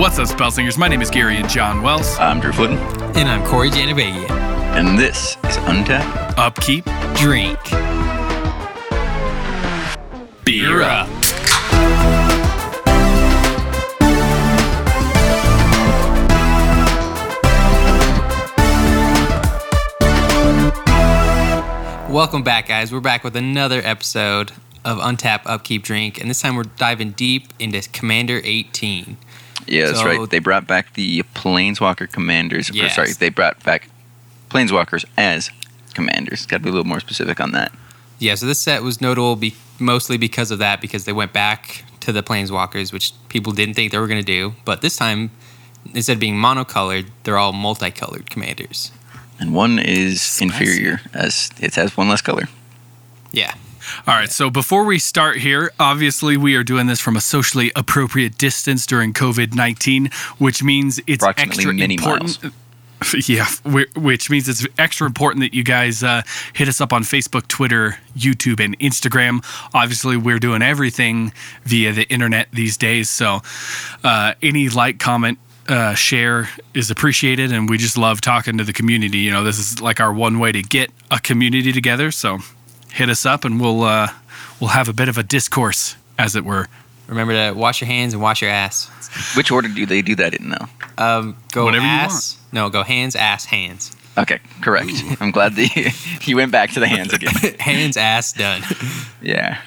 What's up, spell singers? My name is Gary and John Wells. I'm Drew Footen, And I'm Corey Janabagian. and this is Untap. Upkeep. Drink. Beer up. Welcome back, guys. We're back with another episode of Untap Upkeep Drink, and this time we're diving deep into Commander 18. Yeah, that's So- right. They brought back the Planeswalker Commanders. or sorry, they brought back Planeswalkers as Commanders. Got to be a little more specific on that. Yeah, so this set was notable be- mostly because of that, because they went back to the Planeswalkers, which people didn't think they were going to do. But this time, instead of being monocolored, they're all multicolored commanders. And one is Spicy. inferior, as it has one less color. Yeah. All right, so before we start here, obviously we are doing this from a socially appropriate distance during COVID 19, which means it's extra important. Yeah, which means it's extra important that you guys uh, hit us up on Facebook, Twitter, YouTube, and Instagram. Obviously, we're doing everything via the internet these days, so uh, any like, comment, uh, share is appreciated, and we just love talking to the community. You know, this is like our one way to get a community together. So hit us up, and we'll uh, we'll have a bit of a discourse, as it were. Remember to wash your hands and wash your ass. Which order do they do that in, though? Um, go Whatever you ass. No, go hands, ass, hands. Okay, correct. I'm glad that you went back to the hands again. hands, ass, done. Yeah.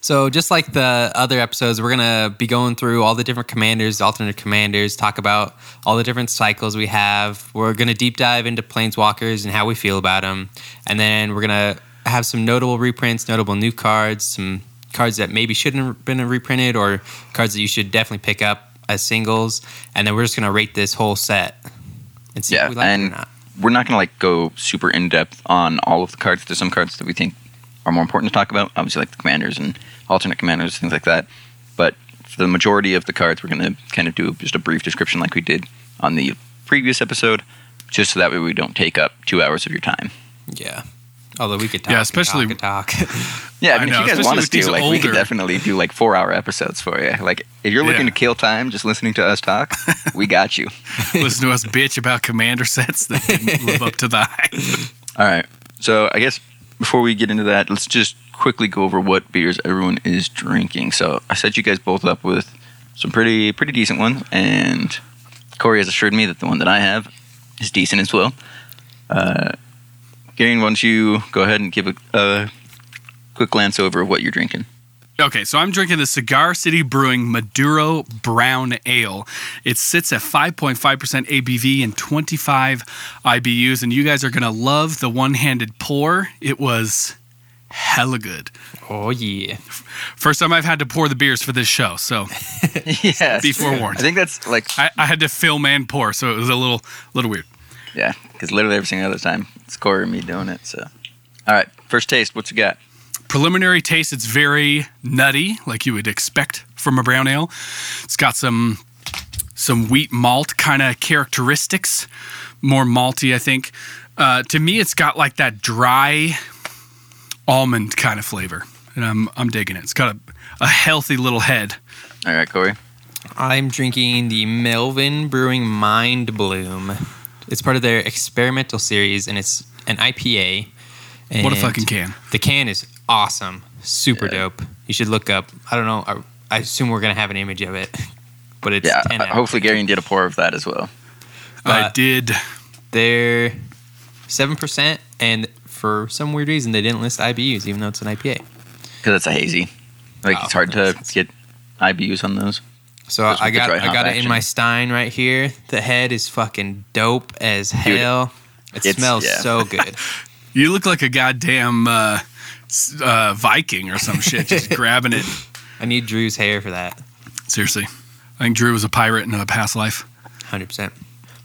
So, just like the other episodes, we're going to be going through all the different commanders, alternate commanders, talk about all the different cycles we have. We're going to deep dive into planeswalkers and how we feel about them. And then we're going to have some notable reprints, notable new cards, some cards that maybe shouldn't have been reprinted, or cards that you should definitely pick up as singles. And then we're just going to rate this whole set and see Yeah, if we like it or and not. we're not going to like go super in depth on all of the cards. There's some cards that we think are more important to talk about, obviously like the commanders and alternate commanders, things like that. But for the majority of the cards, we're going to kind of do just a brief description like we did on the previous episode, just so that way we don't take up two hours of your time. Yeah. Although we could talk, Yeah, and especially- talk, and talk. Yeah, I I mean, know, if you guys want us with to, like, we could definitely do like four hour episodes for you. Like, if you're looking Yeah. to kill time just listening to us talk, we got you. Listen to us bitch about commander sets that didn't live up to the hype. All right. So I guess before we get into that, let's just quickly go over what beers everyone is drinking. So I set you guys both up with some pretty pretty decent ones, and Corey has assured me that the one that I have is decent as well. Uh, Gary, why don't you go ahead and give a, a quick glance over what you're drinking? Okay, so I'm drinking the Cigar City Brewing Maduro Brown Ale. It sits at 5.5% ABV and 25 IBUs, and you guys are going to love the one handed pour. It was hella good. oh, yeah. First time I've had to pour the beers for this show, so yes. be forewarned. I think that's like I, I had to film and pour, so it was a little little weird. yeah, because literally every single other time it's Corey and me doing it. So, all right, first taste. What you got? preliminary taste it's very nutty like you would expect from a brown ale it's got some some wheat malt kind of characteristics more malty i think uh, to me it's got like that dry almond kind of flavor and i'm i'm digging it it's got a, a healthy little head All right, Corey. I'm drinking the Melvin Brewing Mind Bloom. It's part of their experimental series, and it's an IPA. what a fucking can The can is awesome, super Yeah. dope. You should look up. I don't know. I, I assume we're gonna have an image of it, but it's Yeah, 10 uh, out. hopefully Gary did a pour of that as well. i uh, did They're seven percent, and for some weird reason, they didn't list IBUs, even though it's an IPA. because it's a hazy. Like Oh, it's hard to sense. get IBUs on those. So I got I got it in my Stein right here. The head is fucking dope as hell. It smells yeah. so good. you look like a goddamn uh, uh, viking or some shit just grabbing it I need Drew's hair for that. seriously i think drew was a pirate in a past life Hundred percent.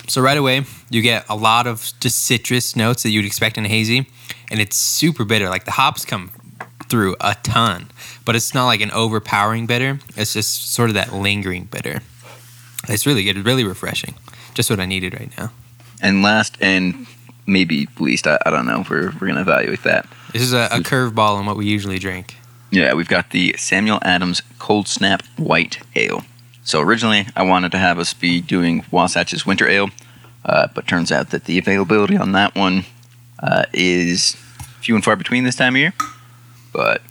So right away, you get a lot of just citrus notes that you'd expect in a hazy, and it's super bitter. Like the hops come through a ton, but it's not like an overpowering bitter. It's just sort of that lingering bitter. It's really good, really refreshing. Just what I needed right now. And last and maybe least, I, I don't know. We're we're gonna evaluate that. This is a, a curveball on what we usually drink. Yeah, we've got the Samuel Adams Cold Snap White Ale. So originally, I wanted to have us be doing Wasatch's Winter Ale, uh, but turns out that the availability on that one uh, is few and far between this time of year. But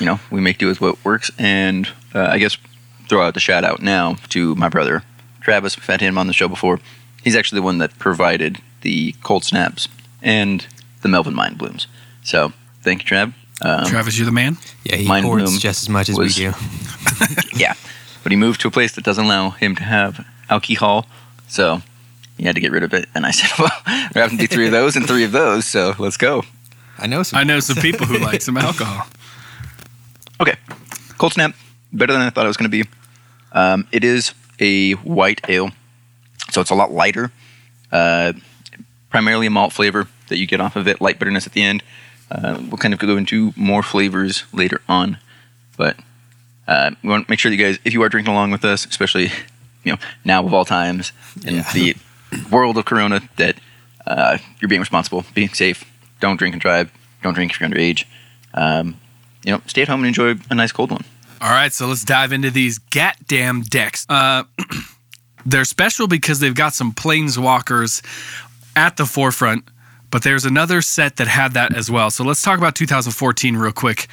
you know, we make do with what works, and uh, I guess throw out the shout out now to my brother Travis. We've had him on the show before. He's actually the one that provided the cold snaps and the Melvin Mind Blooms. So thank you, Trav. Um, Travis, you're the man. Yeah, he Mind hoards Bloom just as much as was- we do. yeah, but he moved to a place that doesn't allow him to have alcohol, so he had to get rid of it. And I said, "Well, there happen to be three of those and three of those, so let's go." I know some. I know some people who like some alcohol. Okay, cold snap, better than I thought it was going to be. Um, it is a white ale, so it's a lot lighter. Uh, primarily a malt flavor that you get off of it, light bitterness at the end. Uh, we'll kind of go into more flavors later on, but uh, we want to make sure that you guys, if you are drinking along with us, especially you know now of all times in Yeah. the world of Corona, that uh, you're being responsible, being safe. Don't drink and drive. Don't drink if you're underage. Um, you know, stay at home and enjoy a nice cold one. All right, so let's dive into these goddamn decks. Uh, they're special because they've got some planeswalkers at the forefront, but there's another set that had that as well. So let's talk about 2014 real quick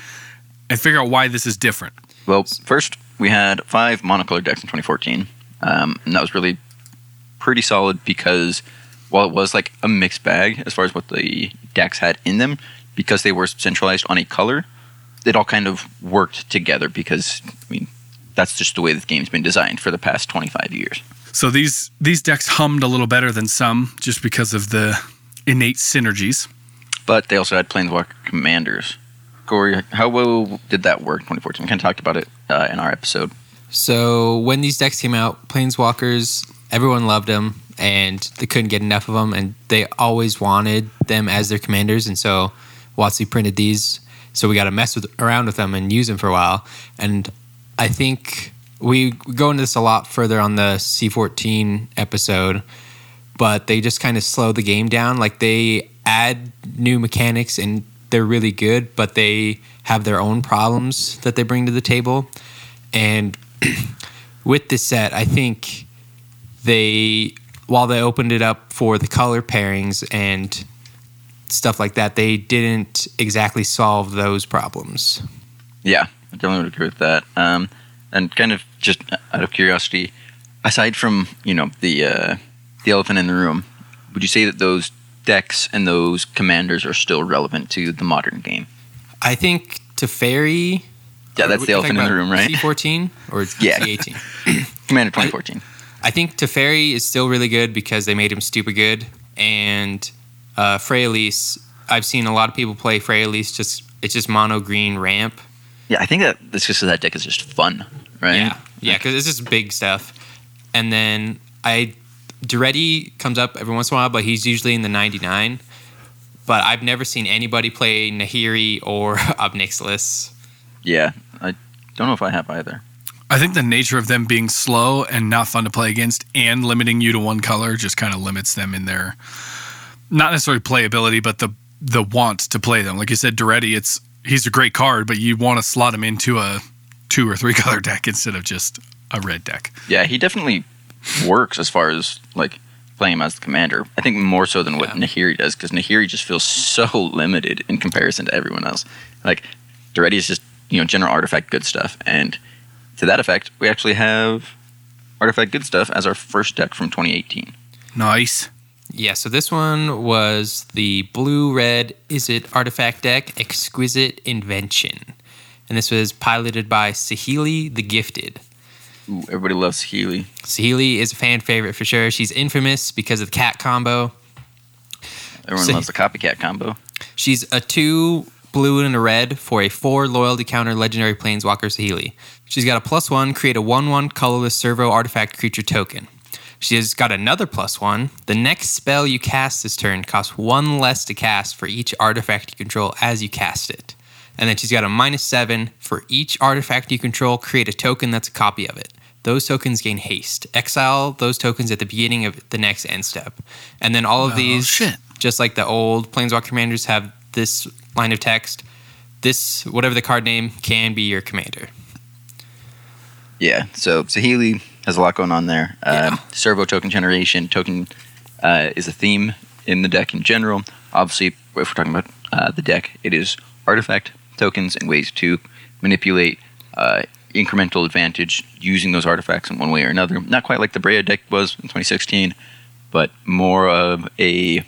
and figure out why this is different. Well, first we had five monocolor decks in 2014, um, and that was really pretty solid because while it was like a mixed bag as far as what the decks had in them, because they were centralized on a color, it all kind of worked together. Because I mean, that's just the way the game's been designed for the past 25 years. So these these decks hummed a little better than some just because of the innate synergies. But they also had Planeswalker commanders. Corey, how well did that work 2014? We kind of talked about it uh, in our episode. So when these decks came out, Planeswalkers, everyone loved them, and they couldn't get enough of them, and they always wanted them as their commanders, and so WotC printed these. So we got to mess with, around with them and use them for a while, and I think we go into this a lot further on the C14 episode, but they just kind of slow the game down. Like they add new mechanics and they're really good, but they have their own problems that they bring to the table. And with this set, I think they, while they opened it up for the color pairings and stuff like that, they didn't exactly solve those problems. Yeah, I definitely would agree with that. Um, and kind of just out of curiosity, aside from you know the uh, the elephant in the room, would you say that those decks and those commanders are still relevant to the modern game? I think Teferi. Yeah, that's the elephant in the room, right? C14 or Yeah. C18? Commander 2014. I think Teferi is still really good because they made him stupid good. And uh, Freyalise, I've seen a lot of people play Freyalise. Just it's just mono green ramp. Yeah, I think that that's just 'cause that deck is just fun, right? Yeah, yeah, because it's just big stuff. And then I Daretti comes up every once in a while, but he's usually in the 99. But I've never seen anybody play Nahiri or Ob Nixilis. Yeah, I don't know if I have either. I think the nature of them being slow and not fun to play against and limiting you to one color just kind of limits them in their not necessarily playability, but the the want to play them. Like you said, Daretti, it's he's a great card, but you want to slot him into a two or three color deck instead of just a red deck. Yeah, he definitely works as far as like playing him as the commander. I think more so than what Yeah. Nahiri does because Nahiri just feels so limited in comparison to everyone else. Like Daretti is just you know general artifact good stuff, and to that effect, we actually have artifact good stuff as our first deck from 2018. Nice. Yeah, so this one was the blue red Is It Artifact deck Exquisite Invention. And this was piloted by Saheeli the Gifted. Ooh, everybody loves Saheeli. Saheeli is a fan favorite for sure. She's infamous because of the cat combo. Everyone So- loves the copycat combo. She's a two blue and a red for a four loyalty counter legendary planeswalker Saheeli. She's got a plus one, create a one one colorless servo artifact creature token. She has got another plus one. The next spell you cast this turn costs one less to cast for each artifact you control as you cast it. And then she's got a minus seven for each artifact you control, create a token that's a copy of it. Those tokens gain haste. Exile those tokens at the beginning of the next end step. And then all of Oh, these, shit. just like the old Planeswalker commanders have this line of text. This, whatever the card name, can be your commander. Yeah, so Saheeli has a lot going on there. Uh, Yeah. Servo token generation, token uh, is a theme in the deck in general. Obviously, if we're talking about uh, the deck, it is artifact tokens and ways to manipulate uh, incremental advantage using those artifacts in one way or another. Not quite like the Breya deck was in 2016, but more of a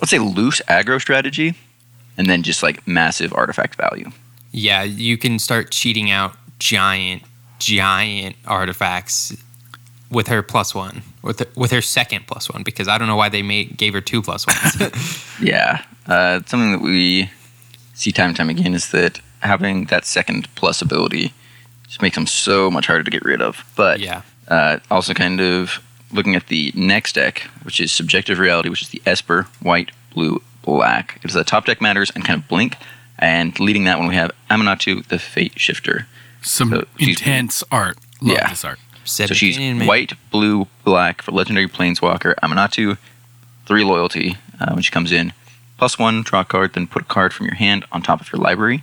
let's say loose aggro strategy, and then just like massive artifact value. Yeah, you can start cheating out giant, giant artifacts with her plus one, with with her second plus one, because I don't know why they made gave her two plus ones. Yeah, uh, something that we see time and time again is that having that second plus ability just makes them so much harder to get rid of. But yeah, uh, also kind of looking at the next deck, which is Subjective Reality, which is the Esper White, Blue, Black. It is a top deck matters and kind of blink. And leading that one, we have Aminatou, the Fate Shifter. Some So intense art. Love Yeah. this art. So she's white, blue, black for legendary planeswalker Aminatou. Three loyalty uh, when she comes in. Plus one, draw a card, then put a card from your hand on top of your library.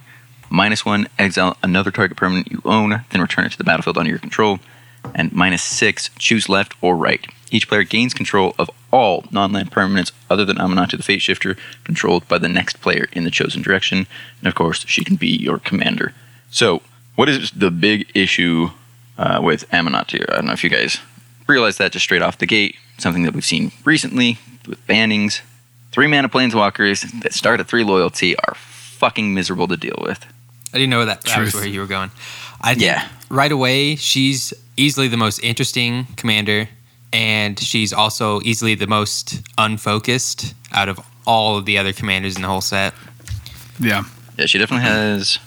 Minus one, exile another target permanent you own, then return it to the battlefield under your control. And minus six, choose left or right. Each player gains control of all non land permanents other than Aminatou the Fate Shifter, controlled by the next player in the chosen direction. And of course, she can be your commander. So, what is the big issue uh, with Aminatou? I don't know if you guys realize that just straight off the gate. Something that we've seen recently with bannings. Three mana planeswalkers that start at three loyalty are fucking miserable to deal with. I didn't know that. That was Truth. where you were going. I think Yeah. right away she's easily the most interesting commander, and she's also easily the most unfocused out of all of the other commanders in the whole set. Yeah. Yeah, she definitely has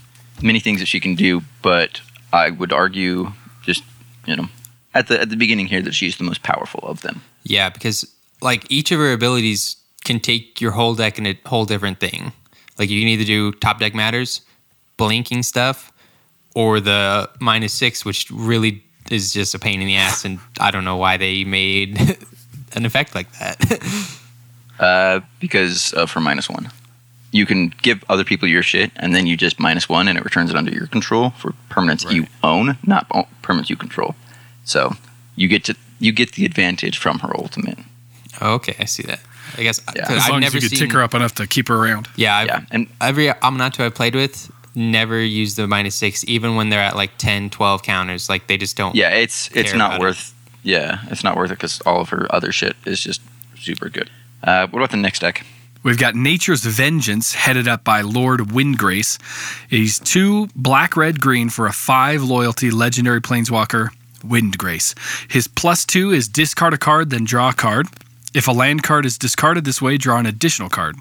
many things that she can do, but I would argue, just you know, at the at the beginning here, that she's the most powerful of them. Yeah, because like each of her abilities can take your whole deck in a whole different thing. Like you can either do top deck matters, blinking stuff, or the minus six, which really is just a pain in the ass, and I don't know why they made an effect like that. Uh, because of her minus one. You can give other people your shit, and then you just minus one, and it returns it under your control for permanents you own, not permanents you control. So you get to you get the advantage from her ultimate. okay, I see that. I guess Yeah. 'cause As I've long as never you could seen. tick her up enough to keep her around. Yeah, I've, Yeah, and every Aminatou I've played with never used the minus six, even when they're at like 10, 12 counters. Like they just don't. yeah, it's it's not about it. worth. Yeah, it's not worth it because all of her other shit is just super good. Uh, what about the next deck? We've got Nature's Vengeance, headed up by Lord Windgrace. He's two black, red, green for a five loyalty legendary planeswalker, Windgrace. His plus two is discard a card, then draw a card. If a land card is discarded this way, draw an additional card.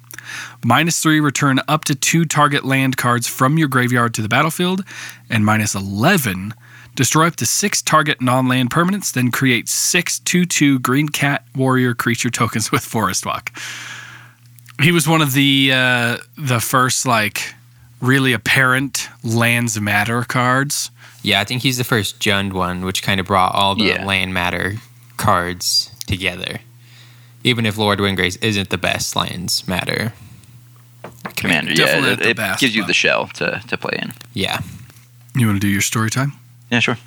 Minus three, return up to two target land cards from your graveyard to the battlefield. And minus 11, destroy up to six target non land permanents, then create six 2 2 green cat warrior creature tokens with Forest Walk he was one of the uh, the first like really apparent lands matter cards. Yeah, I think he's the first Jund one, which kind of brought all the Yeah. land matter cards together. Even if Lord Windgrace isn't the best lands matter. Commander, Definitely yeah, it, the it best, gives you the shell to, to play in. Yeah. You want to do your story time? Yeah, sure.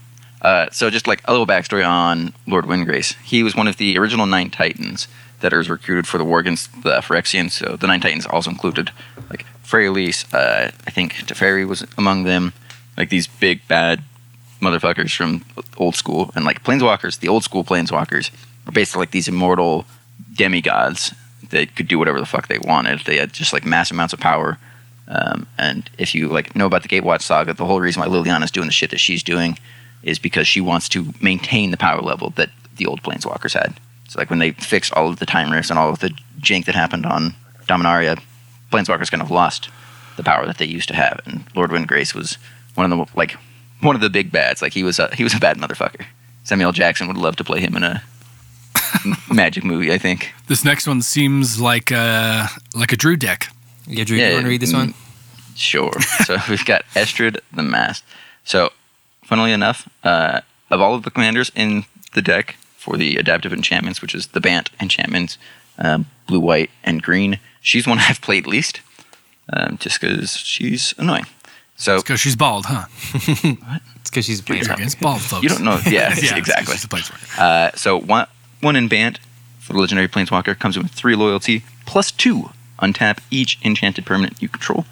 Uh, so just like a little backstory on Lord Windgrace, he was one of the original Nine Titans that was recruited for the war against the Phyrexians. So the Nine Titans also included like Freyalise, uh, I think Teferi was among them, like these big bad motherfuckers from old school. And like Planeswalkers, the old school Planeswalkers, were basically like these immortal demigods that could do whatever the fuck they wanted. They had just like mass amounts of power. Um, and if you like know about the Gatewatch saga, the whole reason why Liliana's doing the shit that she's doing is because she wants to maintain the power level that the old Planeswalkers had. So like when they fixed all of the time rifts and all of the jank that happened on Dominaria, Planeswalkers kind of lost the power that they used to have. And Lord Windgrace was one of the like one of the big bads. Like he was a he was a bad motherfucker. Samuel Jackson would love to play him in a magic movie. I think. This next one seems like a like a Drew deck. Yeah, Drew, you want to read this mm, one? Sure. so we've got Estrid the Masked. So, funnily enough, uh, of all of the commanders in the deck for the adaptive enchantments, which is the Bant enchantments, um, blue, white, and green, she's one I've played least, um, just because she's annoying. So it's Because she's bald, huh? It's because she's a planeswalker. Against bald folks. You don't know. Yeah, yeah exactly. She's a planeswalker. Uh, so one one in Bant for the legendary planeswalker comes with three loyalty plus two. Untap each enchanted permanent you control.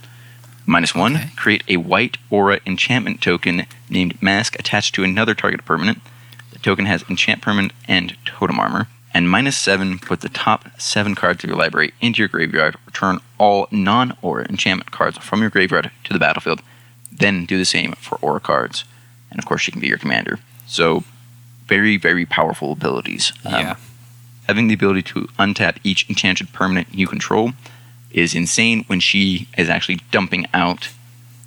Minus one. Okay. Create a white aura enchantment token named Mask attached to another target permanent. Token has enchant permanent and totem armor. And minus seven. Put the top seven cards of your library into your graveyard. Return all non-aura enchantment cards from your graveyard to the battlefield. Then do the same for aura cards. And of course, she can be your commander. So very, very powerful abilities. Um, Yeah. Having the ability to untap each enchanted permanent you control is insane when she is actually dumping out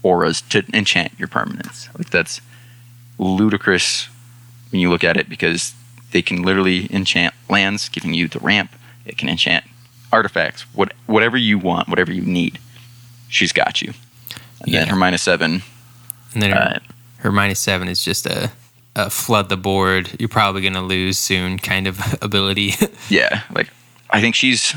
auras to enchant your permanents. Like that's ludicrous when you look at it because they can literally enchant lands, giving you the ramp. It can enchant artifacts, what whatever you want, whatever you need. She's got you. And then her minus seven. And then her, Uh, her minus seven is just a, a flood the board. You're probably going to lose soon kind of ability. Yeah, like I think she's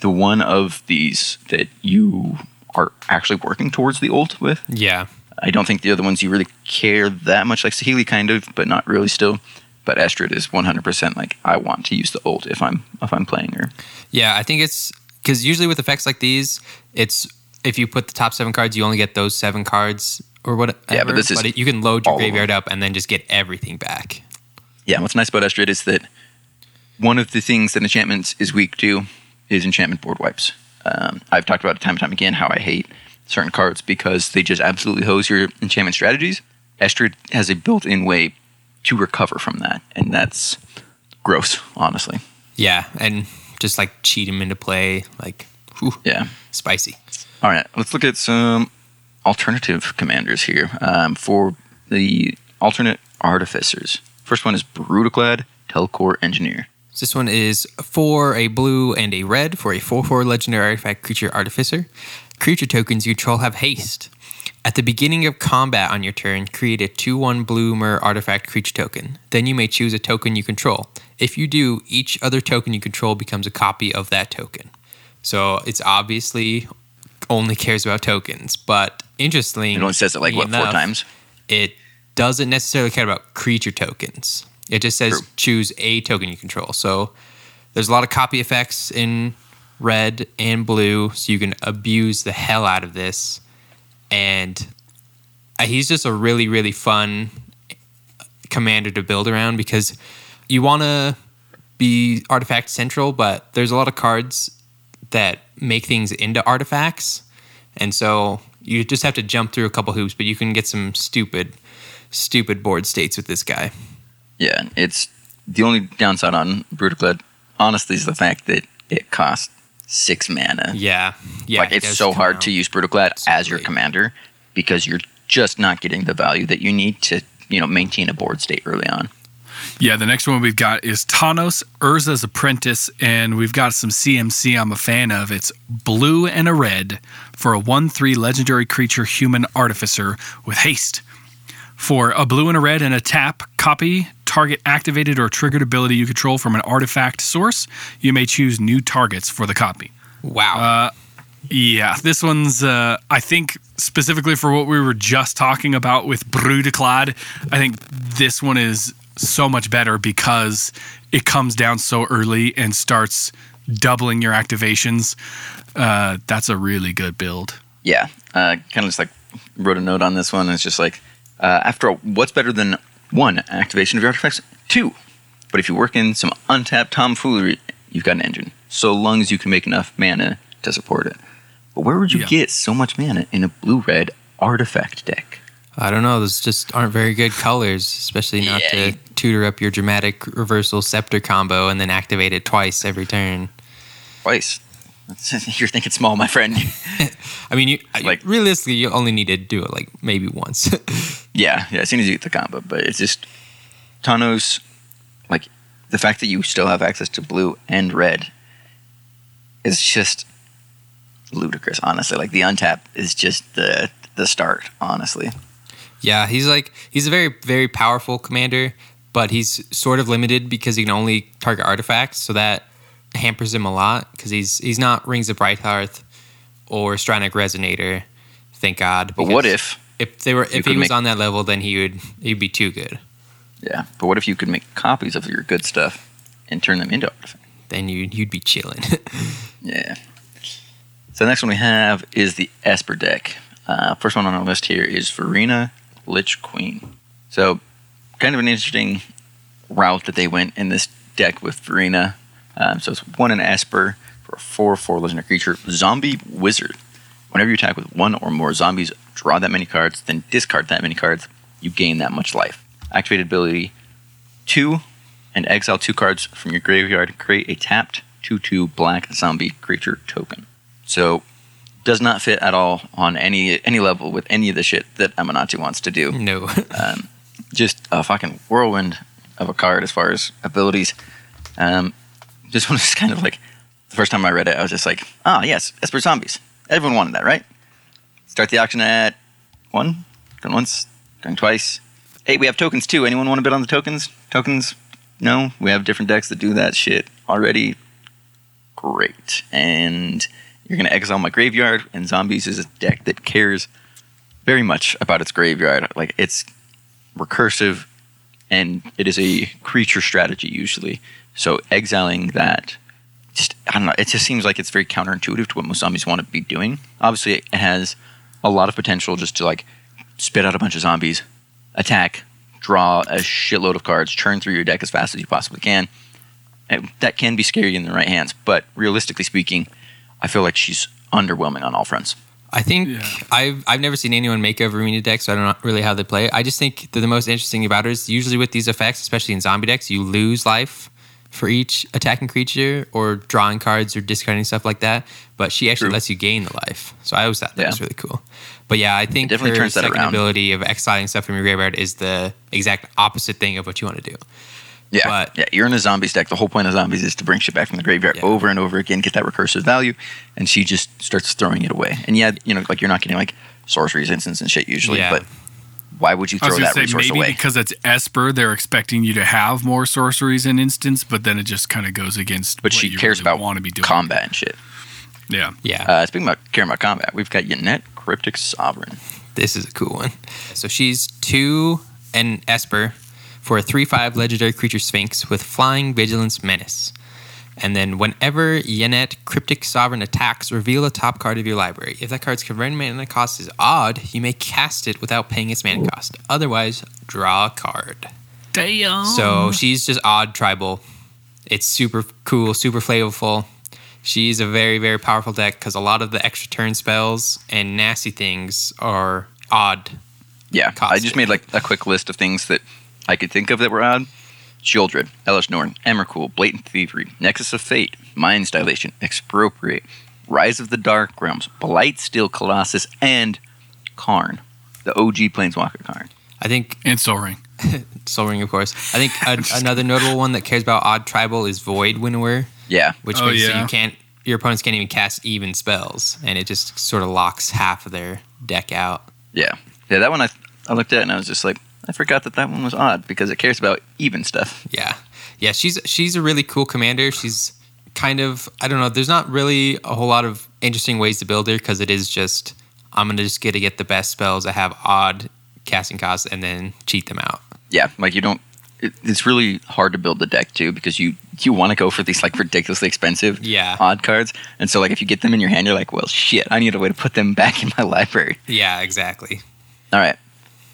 the one of these that you are actually working towards the ult with. yeah. I don't think the other ones you really care that much, like Saheeli kind of, but not really still. But Astrid is 100% like I want to use the ult if I'm if I'm playing her. Yeah, I think it's because usually with effects like these, it's if you put the top seven cards, you only get those seven cards or whatever. Yeah, but this is it- you can load your all of them. graveyard up and then just get everything back. Yeah, what's nice about Astrid is that one of the things that enchantments is weak to is enchantment board wipes. Um, I've talked about it time and time again how I hate certain cards because they just absolutely hose your enchantment strategies. Estrid has a built-in way to recover from that, and that's gross, honestly. Yeah, and just like cheat him into play, like whew, Yeah. spicy. All right, let's look at some alternative commanders here um, for the alternate artificers. First one is Brudiclad Telchor Engineer. So this one is for a blue and a red for a 4 4 legendary artifact creature artificer. Creature tokens you control have haste. At the beginning of combat on your turn, create a 2 1 bloomer artifact creature token. Then you may choose a token you control. If you do, each other token you control becomes a copy of that token. So it's obviously only cares about tokens, but interestingly, It only says it like what four times? it doesn't necessarily care about creature tokens. It just says True. choose a token you control. So there's a lot of copy effects in red and blue, so you can abuse the hell out of this. And uh, he's just a really, really fun commander to build around because you want to be artifact central, but there's a lot of cards that make things into artifacts. And so you just have to jump through a couple hoops, but you can get some stupid, stupid board states with this guy. Yeah, it's the only downside on Brudiclad, honestly, is the fact that it costs six mana. Yeah. Yeah. like it's does so hard out. to use Brudiclad as your commander because you're just not getting the value that you need to, you know, maintain a board state early on. Yeah, the next one we've got is Tawnos, Urza's Apprentice, and we've got some CMC I'm a fan of. It's blue and a red for a 1 3 legendary creature human artificer with haste. For a blue and a red and a tap, copy target activated or triggered ability you control from an artifact source. You may choose new targets for the copy. Wow. Yeah, this one's, uh, I think, specifically for what we were just talking about with Brudiclad, I think this one is so much better because it comes down so early and starts doubling your activations. Uh, that's a really good build. Yeah, uh, kind of just like wrote a note on this one. It's just like uh, after all, what's better than one activation of your artifacts? Two. But if you work in some untapped tomfoolery, you've got an engine. So long as you can make enough mana to support it. But where would you Yeah. get so much mana in a blue red artifact deck? I don't know. Those just aren't very good colors, especially not Yeah. to tutor up your dramatic reversal scepter combo and then activate it twice every turn. Twice. You're thinking small, my friend. I mean, you, Like- realistically, you only need to do it like maybe once. Yeah, yeah, as soon as you get the combo. But it's just Tawnos, like the fact that you still have access to blue and red is just ludicrous, honestly. Like the untap is just the the start, honestly. yeah, he's like he's a very very powerful commander, but he's sort of limited because he can only target artifacts, so that hampers him a lot because he's he's not Rings of Brighthearth or Strionic Resonator. Thank God. But what if If they were, if he was make- on that level, then he would he'd be too good. Yeah, but what if you could make copies of your good stuff and turn them into artifacts? Then you you'd be chilling. Yeah. So the next one we have is the Esper deck. Uh, first one on our list here is Varina Lich Queen. So kind of an interesting route that they went in this deck with Varina. Um, so it's one in Esper for a 4 4 legendary creature. Zombie Wizard. Whenever you attack with one or more zombies, draw that many cards, then discard that many cards, you gain that much life. Activated ability 2 and exile two cards from your graveyard. Create a tapped 2 2 black zombie creature token. So, does not fit at all on any any level with any of the shit that Aminatou wants to do. no. Um, just a fucking whirlwind of a card as far as abilities. Um, this one is kind of like the first time I read it, I was just like, ah, yes, Esper Zombies. Everyone wanted that, right? Start the auction at one, going once, going twice. Hey, we have tokens too. Anyone want to bid on the tokens? Tokens? No, we have different decks that do that shit already. Great. And you're going to exile my graveyard, and Zombies is a deck that cares very much about its graveyard. Like, it's recursive and it is a creature strategy usually. So exiling that just I don't know, it just seems like it's very counterintuitive to what most zombies want to be doing. Obviously it has a lot of potential just to like spit out a bunch of zombies, attack, draw a shitload of cards, churn through your deck as fast as you possibly can. And that can be scary in the right hands, but realistically speaking, I feel like she's underwhelming on all fronts. I think Yeah. I've I've never seen anyone make a Varina deck, so I don't know really how they play it. I just think that the most interesting about it is usually with these effects, especially in zombie decks, you lose life for each attacking creature or drawing cards or discarding stuff like that. But she actually True. lets you gain the life. So I always thought that Yeah. was really cool. But yeah, I think definitely her turns second around. ability of exiling stuff from your graveyard is the exact opposite thing of what you want to do. Yeah, But- yeah. You're in a zombies deck. The whole point of zombies is to bring shit back from the graveyard Yeah. over and over again, get that recursive value, and she just starts throwing it away. And yeah, you know, like you're not getting like sorceries, instants, and shit usually. Yeah. But why would you I was throw going that to say resource maybe away? because it's Esper, they're expecting you to have more sorceries and instants, but then it just kind of goes against. but what she you cares really about want to be doing. combat and shit. Yeah, Yeah. Uh, speaking about caring about combat, we've got Yennett, Cryptic Sovereign. This is a cool one. So she's two and Esper for a 3 5 legendary creature Sphinx with Flying Vigilance Menace. And then whenever Yennett Cryptic Sovereign attacks, reveal a top card of your library. If that card's converted mana cost is odd, you may cast it without paying its mana cost. Otherwise, draw a card. damn. So she's just odd tribal. It's super cool, super flavorful. She's a very, very powerful deck because a lot of the extra turn spells and nasty things are odd. Yeah, I just made like a quick list of things that I could think of that were odd. Sheoldred, Elesh Norn, Emrakul, Blatant Thievery, Nexus of Fate, Mind's Dilation, Expropriate, Rise of the Dark Realms, Blightsteel Colossus, and Karn, the OG Planeswalker Karn. I think and Sol Ring. Sol Ring, of course. I think a, another notable one that cares about odd tribal is Void Winnower, Yeah, which Oh, makes it yeah. you can't your opponents can't even cast even spells, and it just sort of locks half of their deck out. yeah, yeah. That one I I looked at and I was just like, I forgot that that one was odd because it cares about even stuff. Yeah, yeah. She's she's a really cool commander. She's kind of I don't know. There's not really a whole lot of interesting ways to build her because it is just I'm gonna just get to get the best spells that have odd casting costs and then cheat them out. Yeah, like you don't. It, it's really hard to build the deck too because you you want to go for these like ridiculously expensive Yeah. odd cards, and so like if you get them in your hand, you're like, well, shit, I need a way to put them back in my library. Yeah, exactly. All right.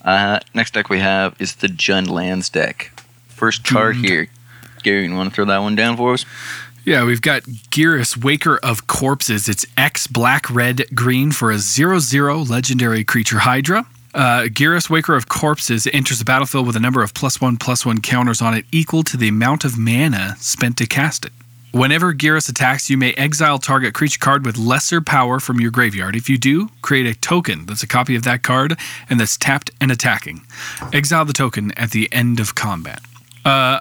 Uh, next deck we have is the Jund Lands deck. First card Jund. here. Gary, you want to throw that one down for us? Yeah, we've got Gyrus, Waker of Corpses. It's X black, red, green for a 0 0 legendary creature Hydra. Uh, Gyrus, Waker of Corpses enters the battlefield with a number of plus one, plus one counters on it equal to the amount of mana spent to cast it. Whenever Gyrus attacks, you may exile target creature card with lesser power from your graveyard. If you do, create a token that's a copy of that card and that's tapped and attacking. Exile the token at the end of combat. Uh,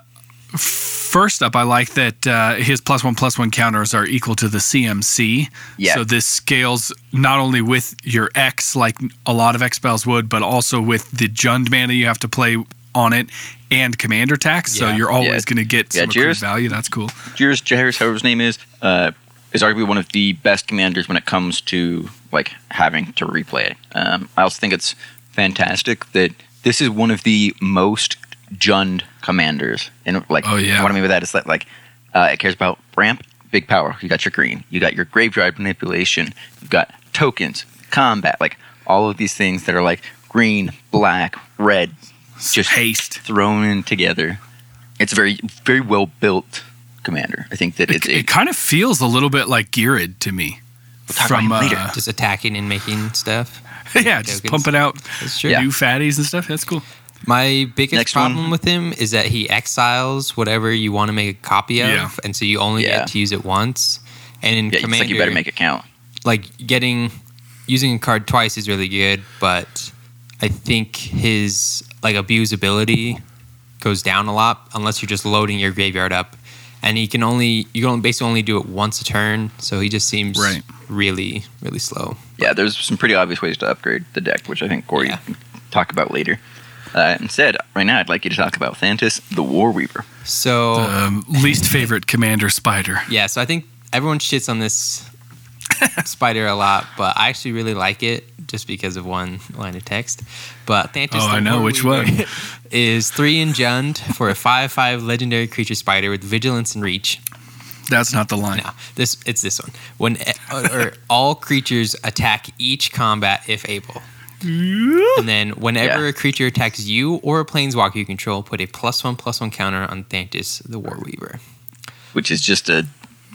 First up, I like that uh, his plus one plus one counters are equal to the CMC. Yeah. So this scales not only with your X, like a lot of X spells would, but also with the Jund mana you have to play on it and commander tax. So you're always Yeah. going to get Yeah, some Jairus- value. That's cool. Jairus Jairus, however his name is, uh, is arguably one of the best commanders when it comes to like having to replay it. Um, I also think it's fantastic that this is one of the most Jund commanders. And like, Oh, yeah. what I mean by that is that like, uh, it cares about ramp, big power. You got your green. You got your graveyard manipulation. You've got tokens, combat, like all of these things that are like green, black, red, just haste. thrown in together. It's a very, very well built commander. I think that It, it's it kind of feels a little bit like Geared to me. talk about him later. uh, Just attacking and making stuff. yeah, just Tokens. pumping out That's. Yeah. new fatties and stuff. That's cool. My biggest Next one. problem with him is that he exiles whatever you want to make a copy of, Yeah. and so you only Yeah. get to use it once. And in yeah, Commander, like you better make it count. like getting using a card twice is really good, but I think his like abusability goes down a lot unless you're just loading your graveyard up. And he can only you can basically only do it once a turn, so he just seems Right. really really slow. Yeah, there's some pretty obvious ways to upgrade the deck, which I think Corey Yeah. can talk about later. Uh, instead, right now, I'd like you to talk about Thantis, the War Weaver. So Um, least favorite commander spider. yeah, so I think everyone shits on this spider a lot, but I actually really like it just because of one line of text. But Thantis Oh, the I know which one. is three in Jund for a five-five legendary creature spider with vigilance and reach. That's not the line. No, this it's this one. When or all creatures attack each combat if able. And then whenever Yeah. a creature attacks you or a planeswalker you control, put a plus one plus one counter on Thantis the War Weaver. which is just a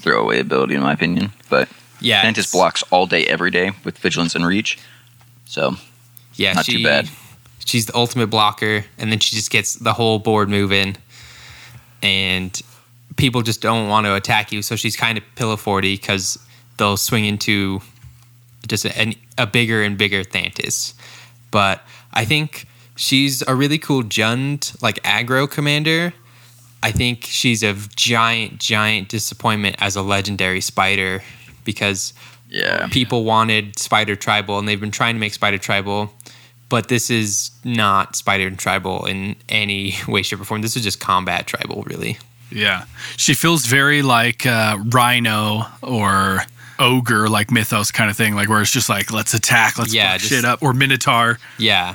throwaway ability in my opinion. But Yeah, Thantis blocks all day, every day with vigilance and reach. So Yeah, Not she, too bad. She's the ultimate blocker, and then she just gets the whole board moving, and people just don't want to attack you. So she's kind of pillow forty because they'll swing into just a, a bigger and bigger Thantis. But I think she's a really cool Jund like aggro commander. I think she's a giant, giant disappointment as a legendary spider because yeah, people wanted Spider Tribal and they've been trying to make Spider Tribal, but this is not Spider Tribal in any way, shape, or form. This is just combat tribal, really. Yeah. She feels very like uh, Rhino or Ogre, like Mythos kind of thing, like where it's just like, let's attack, let's Yeah, just- shit up. Or Minotaur. Yeah,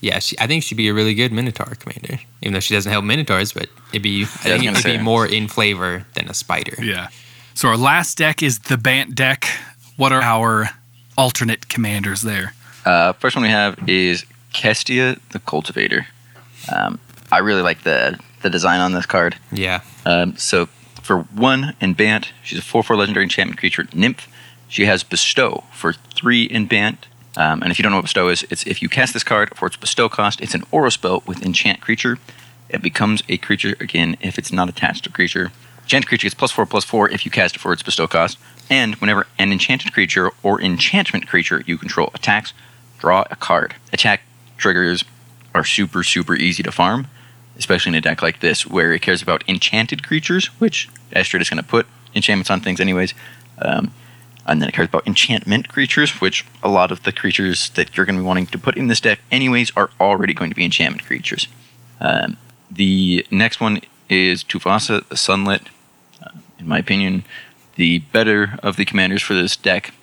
yeah. She, I think she'd be a really good Minotaur commander, even though she doesn't help Minotaurs. But it'd be, I I think it'd be more in flavor than a spider. Yeah. So our last deck is the Bant deck. What are our alternate commanders there? Uh, first one we have is Kestia, the Cultivator. Um, I really like the the design on this card. Yeah, Um, so for one in Bant, she's a 4 4 legendary enchantment creature, Nymph. She has Bestow for three in Bant. Um, and if you don't know what Bestow is, it's if you cast this card for its Bestow cost, it's an aura spell with enchant creature. It becomes a creature again if it's not attached to a creature. Enchant creature gets plus 4 plus 4 if you cast it for its Bestow cost. And whenever an enchanted creature or enchantment creature you control attacks, draw a card. Attack triggers are super, super easy to farm especially in a deck like this where it cares about enchanted creatures, which Astrid is going to put enchantments on things anyways. Um, and then it cares about enchantment creatures, which a lot of the creatures that you're going to be wanting to put in this deck anyways are already going to be enchantment creatures. Um, the next one is Tuvasa, the Sunlit. Uh, in my opinion, the better of the commanders for this deck.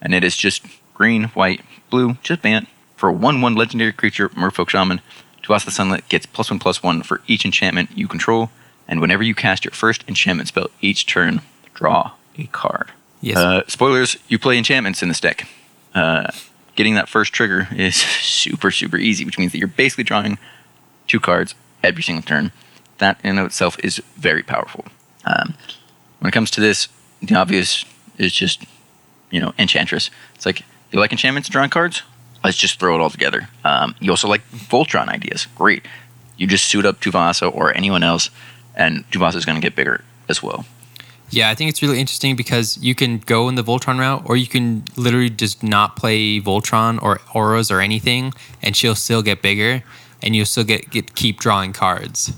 And it is just green, white, blue, just Bant. For a 1 1 legendary creature, Merfolk Shaman, Tuvasa, the Sunlit gets plus 1 plus 1 for each enchantment you control. And whenever you cast your first enchantment spell each turn, draw a card. yes. Uh, spoilers, you play enchantments in this deck. Uh, getting that first trigger is super, super easy, which means that you're basically drawing two cards every single turn. That in and of itself is very powerful. Um, when it comes to this, the obvious is just, you know, Enchantress. It's like, you like enchantments drawing cards? Let's just throw it all together. Um, you also like Voltron ideas. Great. You just suit up Tuvasa or anyone else, and Tuvasa is going to get bigger as well. Yeah, I think it's really interesting because you can go in the Voltron route, or you can literally just not play Voltron or auras or anything, and she'll still get bigger, and you'll still get, get keep drawing cards.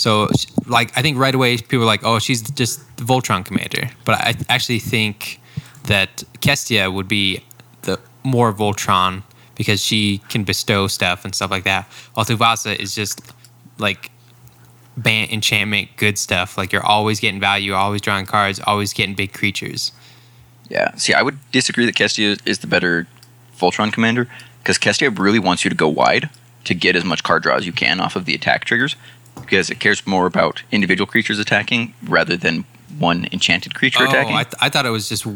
So, like, I think right away people are like, "Oh, she's just the Voltron commander," but I actually think that Kestia would be the more Voltron because she can bestow stuff and stuff like that. While Tuvasa is just like Bant enchantment good stuff. Like you're always getting value, always drawing cards, always getting big creatures. Yeah. See, I would disagree that Kestia is the better Voltron commander. because Kestia really wants you to go wide to get as much card draw as you can off of the attack triggers, because it cares more about individual creatures attacking rather than one enchanted creature Oh, attacking. I, th- I thought it was just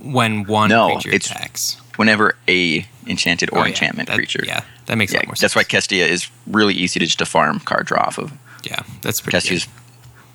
when one No, creature it's- attacks. Whenever a enchanted or Oh, yeah, enchantment that- creature. Yeah, that makes a Yeah, lot more that's sense. why Kestia is really easy to just to farm card draw off of. Yeah, that's pretty Kestia's good.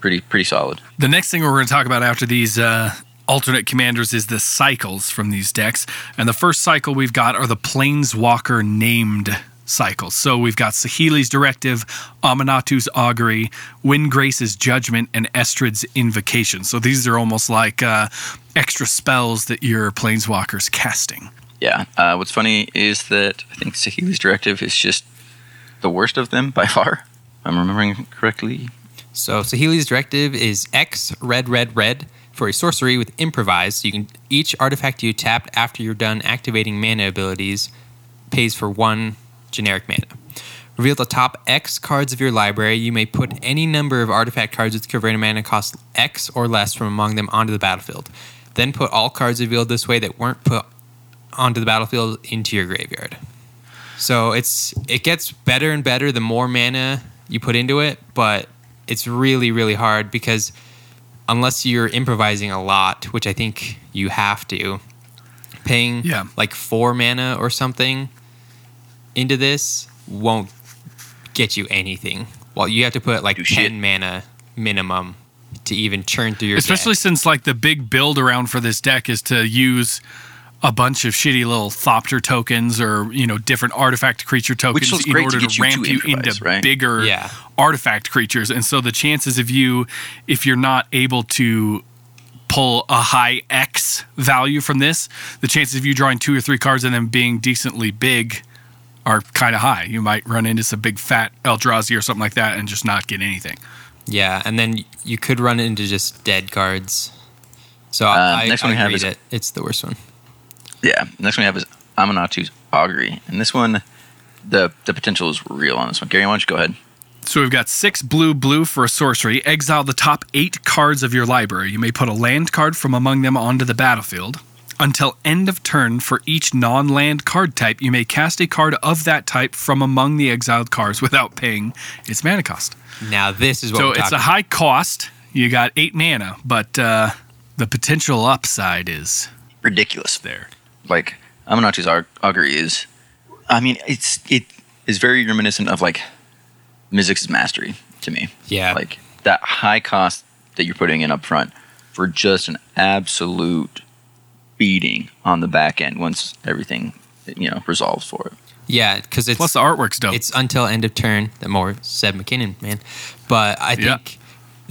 pretty pretty solid. The next thing we're going to talk about after these uh, alternate commanders is the cycles from these decks. And the first cycle we've got are the Planeswalker named cycles. So we've got Saheeli's Directive, Aminatou's Augury, Windgrace's Judgment, and Estrid's Invocation. So these are almost like uh, extra spells that your Planeswalker's casting. Yeah. Uh, what's funny is that I think Saheeli's directive is just the worst of them by far. If I'm remembering correctly. So Saheeli's directive is X red red red for a sorcery with improvise. So you can each artifact you tapped after you're done activating mana abilities pays for one generic mana. Reveal the top X cards of your library. You may put any number of artifact cards with converted mana cost X or less from among them onto the battlefield. Then put all cards revealed this way that weren't put onto the battlefield into your graveyard. So it's it gets better and better the more mana you put into it, but it's really really hard because unless you're improvising a lot, which I think you have to, paying Yeah. like four mana or something into this won't get you anything. Well, you have to put like Do ten shit. mana minimum to even churn through your Especially deck. since like the big build around for this deck is to use a bunch of shitty little Thopter tokens or you know different artifact creature tokens in great order to to, get you ramp to you into right? bigger Yeah. artifact creatures. And so the chances of you, if you're not able to pull a high X value from this, the chances of you drawing two or three cards and then being decently big are kind of high. You might run into some big fat Eldrazi or something like that and just not get anything. Yeah, and then you could run into just dead cards. So Uh, I, next I one we have is- that it's the worst one. Yeah. Next one we have is Aminatou's Augury, and this one, the the potential is real on this one. Gary, why don't you go ahead? So we've got six blue blue for a sorcery. Exile the top eight cards of your library. You may put a land card from among them onto the battlefield. Until end of turn, for each non land card type, you may cast a card of that type from among the exiled cards without paying its mana cost. Now this is what so we're it's a high cost. You got eight mana, but uh, the potential upside is Ridiculous. there. Like Aminatou's Aug- Augury is, I mean, it's it is very reminiscent of like Mizzix's Mastery to me. Yeah. Like that high cost that you're putting in up front for just an absolute beating on the back end once everything you know resolves for it. Yeah, because it's Plus the artwork's dope. it's until end of turn. that more said McKinnon, man. But I think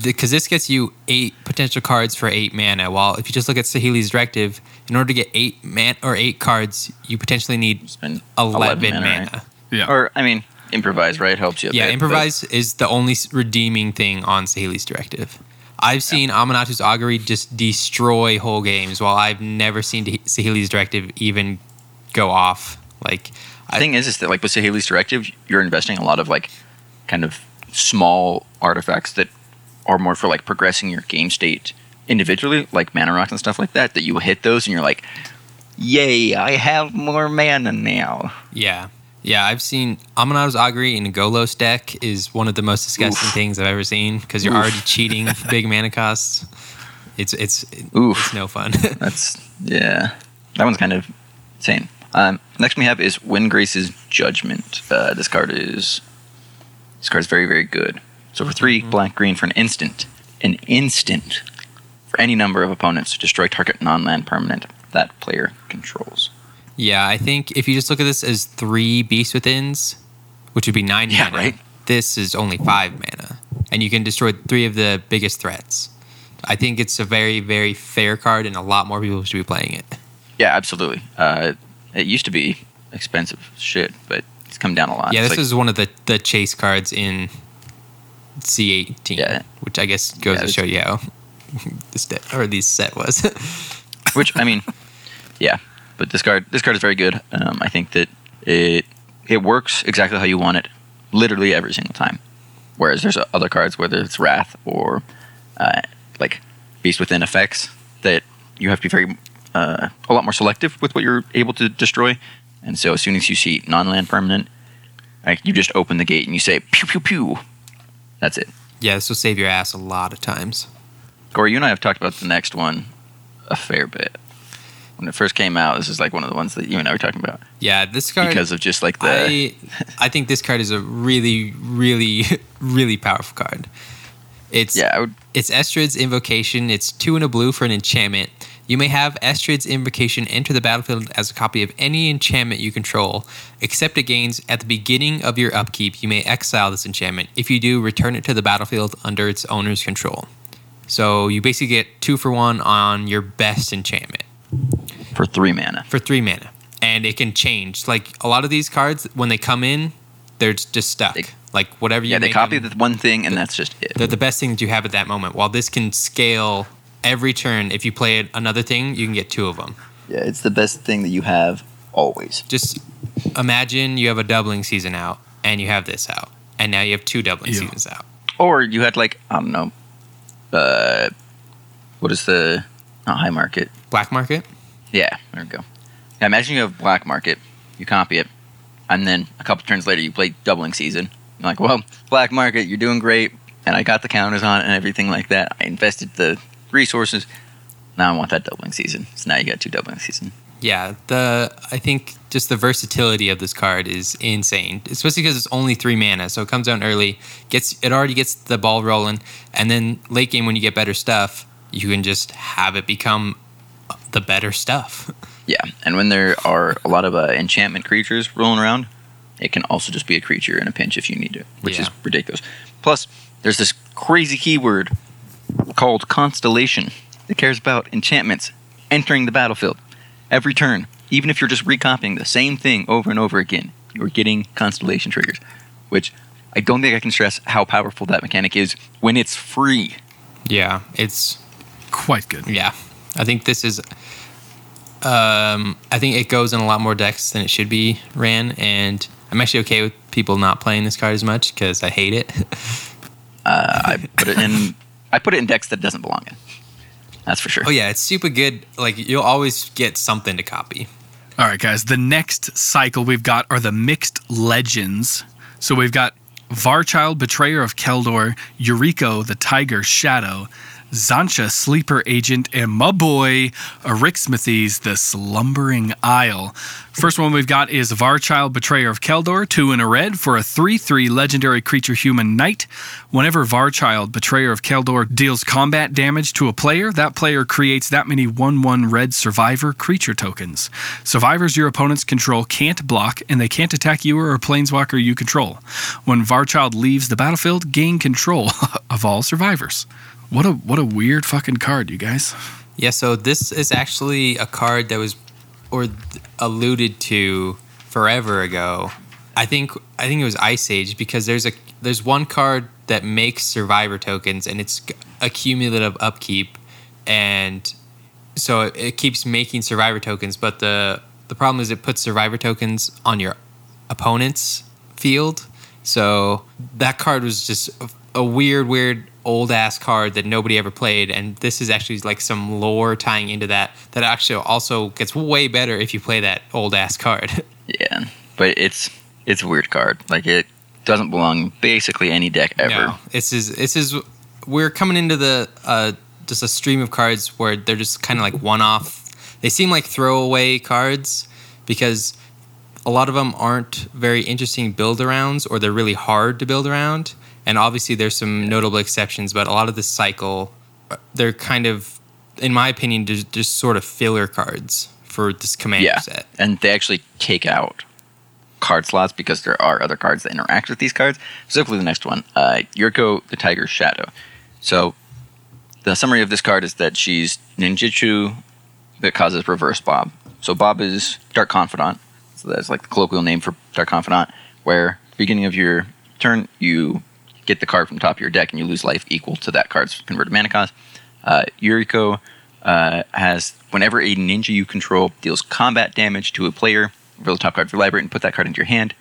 because this gets you eight potential cards for eight mana. While if you just look at Saheeli's directive, in order to get eight man or eight cards, you potentially need Spend eleven, 11 mana. right? yeah. Or I mean, improvise right helps you. A Yeah, bit, improvise is the only redeeming thing on Saheeli's directive. I've seen Aminatou's Augury just destroy whole games, while I've never seen De- Saheeli's directive even go off. Like, The thing is, is that like with Saheeli's directive, you're investing a lot of like kind of small artifacts that are more for like progressing your game state individually, like mana rocks and stuff like that. That you hit those and you're like, "Yay! I have more mana now." yeah, yeah, I've seen Aminatou's Augury in a Golos deck is one of the most disgusting Oof. things I've ever seen because you're Oof. already cheating big mana costs. It's it's Oof. it's no fun. That's yeah. That one's kind of insane. Um, next we have is Windgrace's Judgment. Uh, this card is this card is very very good. So for 3 black green for an instant, an instant for any number of opponents, to destroy target non-land permanent that player controls. Yeah, I think if you just look at this as three Beast Withins, which would be nine Yeah, mana, right. this is only five mana. And you can destroy three of the biggest threats. I think it's a very, very fair card, and a lot more people should be playing it. Yeah, absolutely. Uh, it used to be expensive shit, but it's come down a lot. yeah, It's this like- is one of the, the chase cards in C18, Yeah. which I guess goes Yeah, to show you how this de- or this set was. Which I mean, yeah, but this card this card is very good. Um, I think that it it works exactly how you want it, literally every single time. Whereas there's other cards, whether it's Wrath or uh, like Beast Within effects, that you have to be very uh, a lot more selective with what you're able to destroy And so as soon as you see non-land permanent, like you just open the gate and you say pew pew pew. That's it. Yeah, this will save your ass a lot of times. Corey, you and I have talked about the next one a fair bit. When it first came out, this is like one of the ones that you and I were talking about Yeah, this card. because of just like the I, I think this card is a really, really, really powerful card. It's yeah. Would It's Estrid's Invocation. It's two and a blue for an enchantment. You may have Estrid's Invocation enter the battlefield as a copy of any enchantment you control, except it gains at the beginning of your upkeep. You may exile this enchantment. If you do, return it to the battlefield under its owner's control. So you basically get two for one on your best enchantment for three mana. for three mana, and it can change. Like a lot of these cards, when they come in, they're just stuck. They- like whatever you Yeah, they copy them- the one thing and that's just it. they're the best thing that you have at that moment. While this can scale every turn, if you play it- another thing, you can get two of them. Yeah, it's the best thing that you have always. Just imagine you have a doubling season out, and you have this out, and now you have two doubling Yeah. seasons out. Or you had like I don't know, uh, what is the not high market? Black market. Yeah, there we go. Yeah, imagine you have black market, you copy it, and then a couple turns later you play doubling season. You're like, well, black market, you're doing great, and I got the counters on and everything like that. I invested the resources. Now I want that doubling season. So now you got two doubling season. Yeah, the I think just the versatility of this card is insane, especially because it's only three mana, so it comes down early, gets it already gets the ball rolling, and then late game when you get better stuff, you can just have it become the better stuff. Yeah, and when there are a lot of uh, enchantment creatures rolling around, it can also just be a creature in a pinch if you need it, which is ridiculous. Plus, there's this crazy keyword called constellation that cares about enchantments entering the battlefield every turn. Even if you're just recopying the same thing over and over again, you're getting constellation triggers, which I don't think I can stress how powerful that mechanic is when it's free. Yeah, it's Quite good. Yeah, I think this is. Um, I think it goes in a lot more decks than it should be ran, and I'm actually okay with people not playing this card as much because I hate it. Uh, I put it in. I put it in decks that it doesn't belong in. That's for sure. oh yeah, it's super good. Like you'll always get something to copy. All right, guys. The next cycle we've got are the mixed legends. So we've got Varchild, Betrayer of Keldor, Yuriko, the Tiger Shadow, Xantcha, Sleeper Agent, and my boy, Arixmethes, the Slumbering Isle. First one we've got is Varchild, Betrayer of Keldor, two in a red for a 3 3 legendary creature human knight. Whenever Varchild, Betrayer of Keldor, deals combat damage to a player, that player creates that many 1 1 red survivor creature tokens. Survivors your opponents control can't block, and they can't attack you or a planeswalker you control. When Varchild leaves the battlefield, gain control of all survivors. What a what a weird fucking card, you guys. Yeah, so this is actually a card that was or alluded to forever ago. I think I think it was Ice Age because there's a there's one card that makes survivor tokens and it's a cumulative upkeep and so it, it keeps making survivor tokens but the the problem is it puts survivor tokens on your opponent's field. So that card was just a, a weird, weird old ass card that nobody ever played, and this is actually like some lore tying into that. That actually also gets way better if you play that old ass card. Yeah, but it's it's a weird card. Like it doesn't belong basically any deck ever. No, this is this is we're coming into the uh, just a stream of cards where they're just kind of like one off. They seem like throwaway cards because a lot of them aren't very interesting build arounds or they're really hard to build around. And obviously there's some notable exceptions, but a lot of this cycle uh, they're kind of, in my opinion, just, just sort of filler cards for this commander Yeah, set. and they actually take out card slots because there are other cards that interact with these cards. Specifically, the next one, uh, Yuriko the Tiger's Shadow. So, the summary of this card is that she's ninjutsu that causes reverse Bob. So Bob is Dark Confidant. So that's like the colloquial name for Dark Confidant, where at the beginning of your turn you get the card from top of your deck and you lose life equal to that card's converted mana cost. Uh, Yuriko uh, has whenever a ninja you control deals combat damage to a player, reveal the top card of your library and put that card into your hand.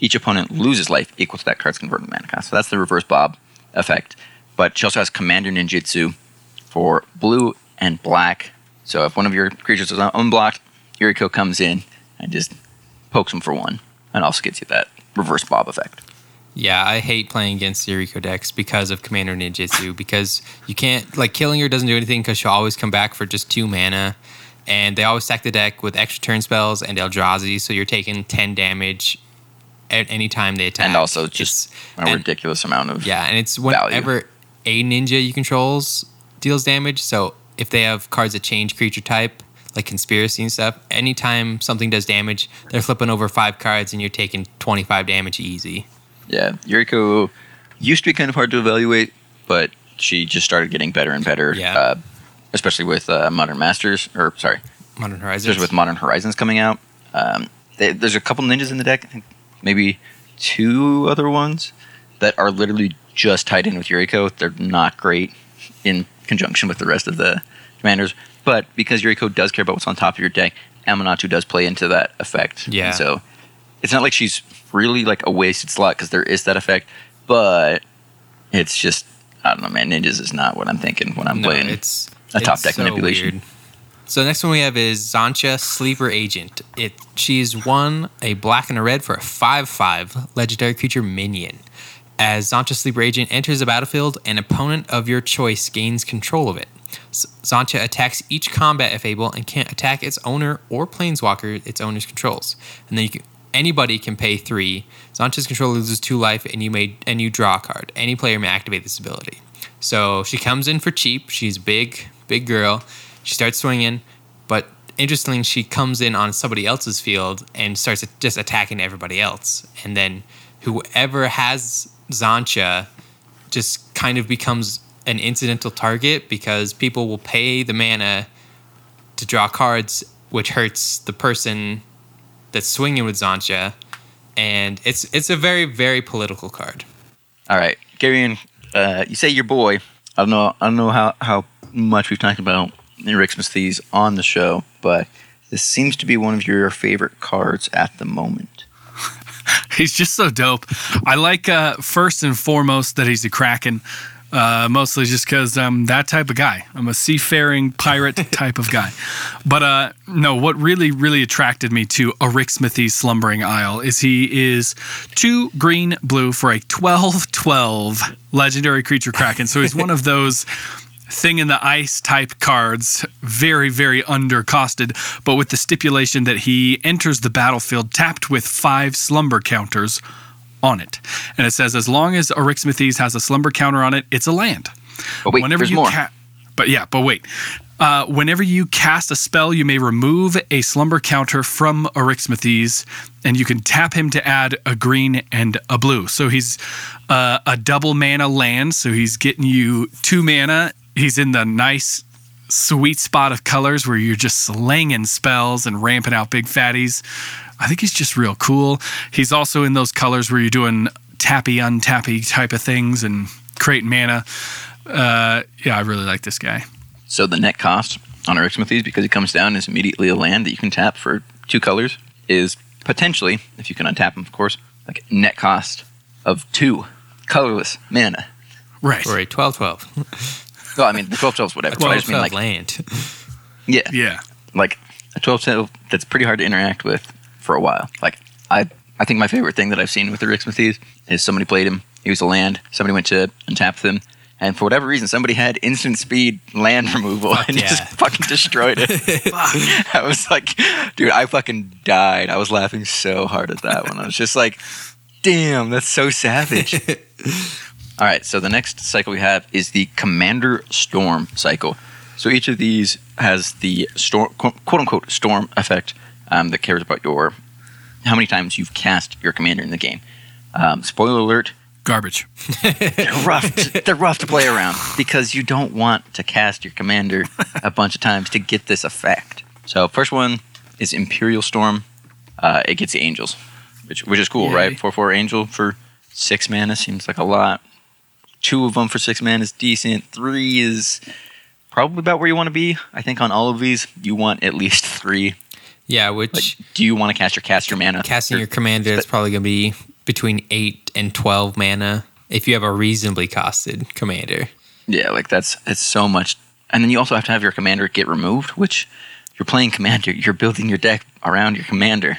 Each opponent loses life equal to that card's converted mana cost. So that's the reverse Bob effect. But she also has Commander Ninjutsu for blue and black. So if one of your creatures is unblocked, Yuriko comes in and just pokes him for one, and also gets you that reverse bob effect. Yeah, I hate playing against Yuriko decks because of Commander Ninjutsu because you can't like killing her doesn't do anything because she'll always come back for just two mana, and they always stack the deck with extra turn spells and Eldrazi, so you're taking ten damage at any time they attack, And also just It's- a and- ridiculous amount of yeah, and it's value. whenever a ninja you controls deals damage. So if they have cards that change creature type, like conspiracy and stuff, anytime something does damage, they're flipping over five cards and you're taking 25 damage easy. Yeah, Yuriko used to be kind of hard to evaluate, but she just started getting better and better. Yeah. Uh, especially with uh, Modern Masters, or sorry, Modern Horizons. especially with Modern Horizons coming out. Um, they, there's a couple ninjas in the deck, I think maybe two other ones that are literally just tied in with Yuriko. They're not great in conjunction with the rest of the commanders, but because Yuriko does care about what's on top of your deck, Aminatou does play into that effect. Yeah. And so it's not like she's really like a wasted slot because there is that effect, but it's just I don't know, man. Ninjas is not what I'm thinking when I'm no, playing. it's a top it's deck manipulation. weird. So next one we have is Xantcha Sleeper Agent. It she's one a black and a red for a five five legendary creature minion. As Xantcha Sleeper Agent enters the battlefield, an opponent of your choice gains control of it. Xantcha attacks each combat if able and can't attack its owner or planeswalker its owner's controls. And then you can, anybody can pay three. Xantcha's controller loses two life, and you may and you draw a card. Any player may activate this ability. So she comes in for cheap. She's big, big girl. She starts swinging, but interestingly, she comes in on somebody else's field and starts just attacking everybody else. And then whoever has Xantcha just kind of becomes an incidental target because people will pay the mana to draw cards, which hurts the person that's swinging with Xantcha. And it's it's a very very political card. All right, Garion, uh, you say your boy. I don't know. I don't know how, how much we've talked about Arixmethes on the show, but this seems to be one of your favorite cards at the moment. He's just so dope. I like uh, first and foremost that he's a kraken. Uh, mostly just because I'm that type of guy. I'm a seafaring pirate type of guy. But uh, no, what really, really attracted me to Arixmethes Slumbering Isle is he is two green blue for a 12 12 legendary creature kraken. So he's one of those thing in the ice type cards, very, very under undercosted, but with the stipulation that he enters the battlefield tapped with five slumber counters on it. And it says as long as Arixmethes has a slumber counter on it, it's a land. But wait, there's you more. ca- but yeah, but wait. Uh, whenever you cast a spell, you may remove a slumber counter from Arixmethes, and you can tap him to add a green and a blue. So he's uh, a double mana land. So he's getting you two mana. He's in the nice, sweet spot of colors where you're just slanging spells and ramping out big fatties. I think he's just real cool. He's also in those colors where you're doing tappy, untappy type of things and create mana. Uh, yeah, I really like this guy. So the net cost on Arixmethes, because he comes down is immediately a land that you can tap for two colors, is potentially, if you can untap them, of course, like net cost of two colorless mana. Right. For a 12 12. Well, I mean, the 12 12 is whatever. but I 12 just mean, 12 like, land. yeah, Yeah. like a 12 12 that's pretty hard to interact with for a while. Like, I I think my favorite thing that I've seen with the Arixmethes is somebody played him, he was a land, somebody went to untap them, and for whatever reason, somebody had instant speed land removal and yeah. just fucking destroyed it. I was like, dude, I fucking died. I was laughing so hard at that one. I was just like, damn, that's so savage. All right, so the next cycle we have is the Commander Storm cycle. So each of these has the storm, quote unquote, storm effect um, that cares about your how many times you've cast your commander in the game. Um, spoiler alert: Garbage. they're rough. To, they're rough to play around because you don't want to cast your commander a bunch of times to get this effect. So first one is Empyrial Storm. Uh, it gets the angels, which which is cool, Yay. right? Four four angel for six mana seems like a lot. Two of them for six mana is decent. Three is probably about where you want to be. I think on all of these, you want at least three. Yeah, Like, which do you want to cast your cast your mana? casting your commander is probably going to be between 8 and 12 mana if you have a reasonably costed commander. Yeah, like that's it's so much. And then you also have to have your commander get removed, which you're playing commander. You're building your deck around your commander.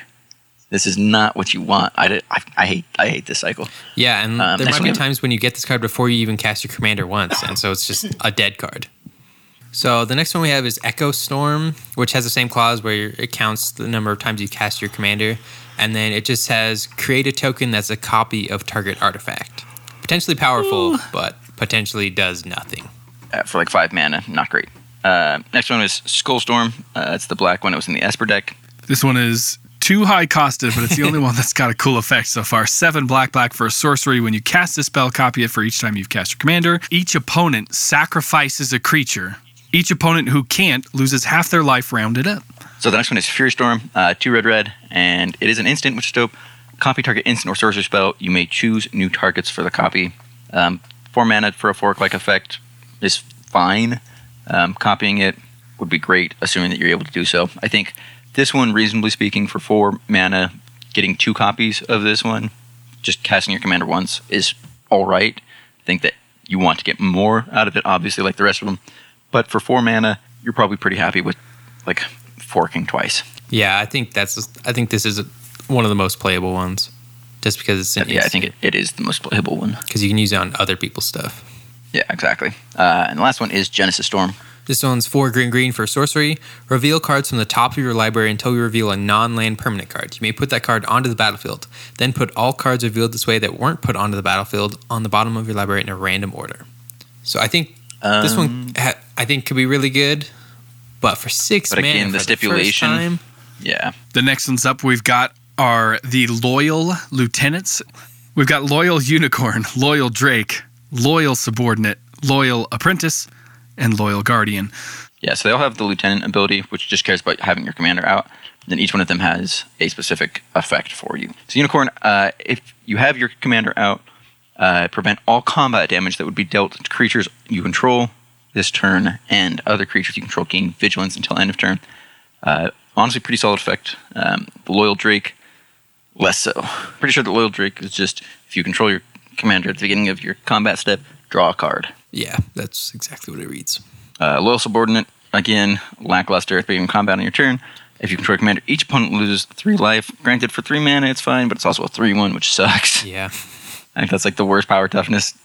This is not what you want. I, I, I hate I hate this cycle. Yeah, and Um, there might be times when you get this card before you even cast your commander once, and so it's just a dead card. So the next one we have is Echo Storm, which has the same clause where it counts the number of times you cast your commander, and then it just says create a token that's a copy of target artifact. Potentially powerful, but potentially does nothing. uh, for like five mana. Not great. Uh, next one is Skullstorm. Uh, it's the black one. It was in the Esper deck. This one is too high costed, but it's the only one that's got a cool effect so far. Seven black black for a sorcery. When you cast a spell, copy it for each time you've cast your commander. Each opponent sacrifices a creature. Each opponent who can't loses half their life rounded up. So the next one is Fury Storm. Uh, two red red, and it is an instant, which is dope. Copy target instant or sorcery spell. You may choose new targets for the copy. Um, four mana for a fork like effect is fine. Um, copying it would be great, assuming that you're able to do so. I think this one, reasonably speaking, for four mana, getting two copies of this one, just casting your commander once is all right. I think that you want to get more out of it, obviously, like the rest of them. But for four mana, you're probably pretty happy with like forking twice. Yeah, I think that's. I think this is one of the most playable ones, just because it's yeah, I think it, it is the most playable one. because you can use it on other people's stuff. Yeah, exactly. Uh, and the last one is Genesis Storm. This one's four green green for sorcery. Reveal cards from the top of your library until you reveal a non land permanent card. You may put that card onto the battlefield. Then put all cards revealed this way that weren't put onto the battlefield on the bottom of your library in a random order. So I think this one Um, ha- I think could be really good, but for six But mana again, the for stipulation- first time, Yeah. The next one's up. We've got are the loyal lieutenants. We've got loyal unicorn, loyal drake, loyal subordinate, loyal apprentice, and loyal guardian. Yeah, so they all have the lieutenant ability, which just cares about having your commander out. Then each one of them has a specific effect for you. So unicorn, uh, if you have your commander out, uh, prevent all combat damage that would be dealt to creatures you control this turn, and other creatures you control gain vigilance until end of turn. Uh, honestly, pretty solid effect. Um, the loyal drake, less so. Pretty sure the loyal drake is just if you control your commander at the beginning of your combat step, draw a card. yeah, that's exactly what it reads. Uh, loyal subordinate, again, lackluster at the beginning of combat on your turn. If you control your commander, each opponent loses three life. Granted, for three mana, it's fine, but it's also a 3 1, which sucks. Yeah, I think that's like the worst power toughness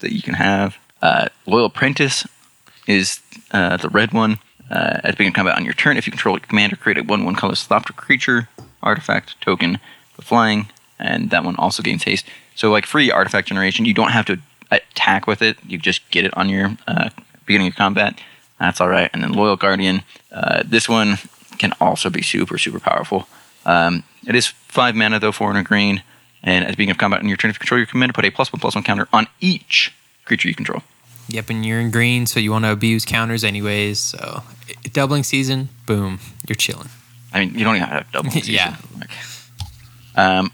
that you can have. Uh, loyal apprentice is uh, the red one. Uh, at the beginning of combat on your turn, if you control your commander, create a 1 1 color Thopter creature, artifact, token, for flying, and that one also gains haste. So, like free artifact generation, you don't have to attack with it, you just get it on your uh, beginning of combat. That's all right. And then Loyal Guardian, uh, this one can also be super, super powerful. Um, it is 5 mana, though, 4 and a green. And at the beginning of combat on your turn, if you control your commander, put a plus 1 plus 1 counter on each creature you control. yep, and you're in green, so you want to abuse counters anyways. So doubling season, boom, you're chilling. I mean, you don't even have to double. season. Yeah. Like, um,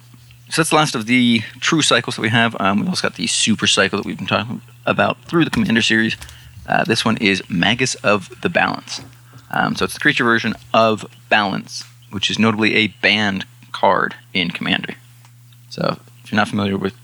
so that's the last of the true cycles that we have. Um, we've also got the super cycle that we've been talking about through the Commander series. Uh, this one is Magus of the Balance. Um, so it's the creature version of Balance, which is notably a banned card in Commander. So if you're not familiar with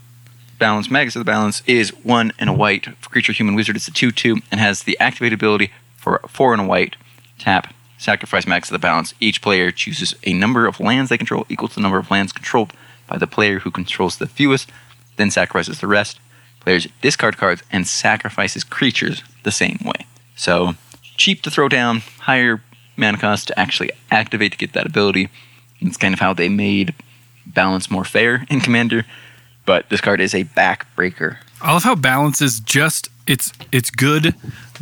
Balance, Magus of the Balance is one and a white for creature human wizard. It's a 2 2 and has the activate ability for four and a white. Tap, sacrifice Magus of the Balance. Each player chooses a number of lands they control equal to the number of lands controlled by the player who controls the fewest, then sacrifices the rest. Players discard cards and sacrifices creatures the same way. So cheap to throw down, higher mana cost to actually activate to get that ability. It's kind of how they made balance more fair in Commander. But this card is a backbreaker. I love how balance is just it's it's good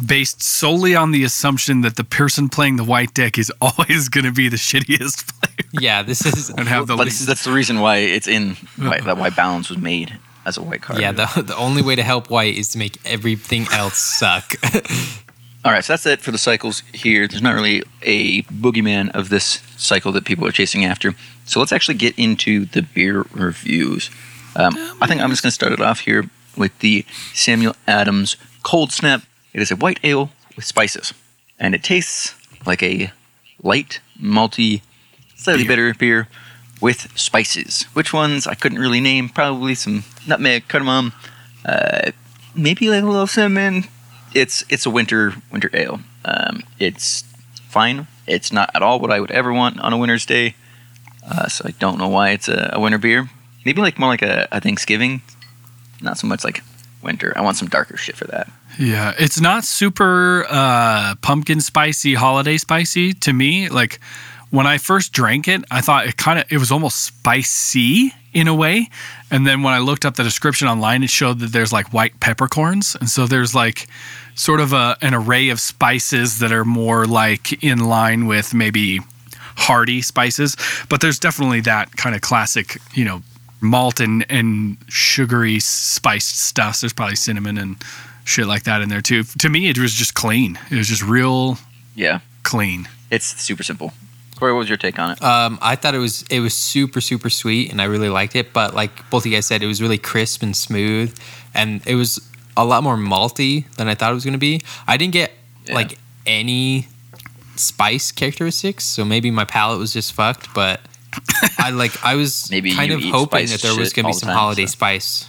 based solely on the assumption that the person playing the white deck is always going to be the shittiest player Yeah, this is and have the But least. that's the reason why it's in why, that why balance was made as a white card. yeah. The the only way to help white is to make everything else suck. All right, so that's it for the cycles here. There's not really a boogeyman of this cycle that people are chasing after. So let's actually get into the beer reviews. Um, I think I'm just going to start it off here with the Samuel Adams Cold Snap. It is a white ale with spices, and it tastes like a light, malty, slightly Beer. bitter beer with spices. Which ones I couldn't really name. Probably some nutmeg, cardamom, uh, maybe like a little cinnamon. It's it's a winter winter ale. Um, it's fine. It's not at all what I would ever want on a winter's day, Uh, so I don't know why it's a, a winter beer. Maybe like more like a, a Thanksgiving, not so much like winter. I want some darker shit for that. Yeah, it's not super uh, pumpkin spicy, holiday spicy to me. Like when I first drank it, I thought it kind of it was almost spicy in a way. And then when I looked up the description online, it showed that there's like white peppercorns, and so there's like sort of a, an array of spices that are more like in line with maybe hearty spices. But there's definitely that kind of classic, you know, malt and, and sugary spiced stuff. There's probably cinnamon and shit like that in there too. To me, it was just clean. It was just real Yeah, clean. it's super simple. Corey, what was your take on it? Um, I thought it was it was super super sweet, and I really liked it. But like both of you guys said, it was really crisp and smooth, and it was a lot more malty than I thought it was going to be. I didn't get Yeah. like any spice characteristics, so maybe my palate was just fucked. But I like I was Maybe kind of hoping that there was going to be some time, holiday so. spice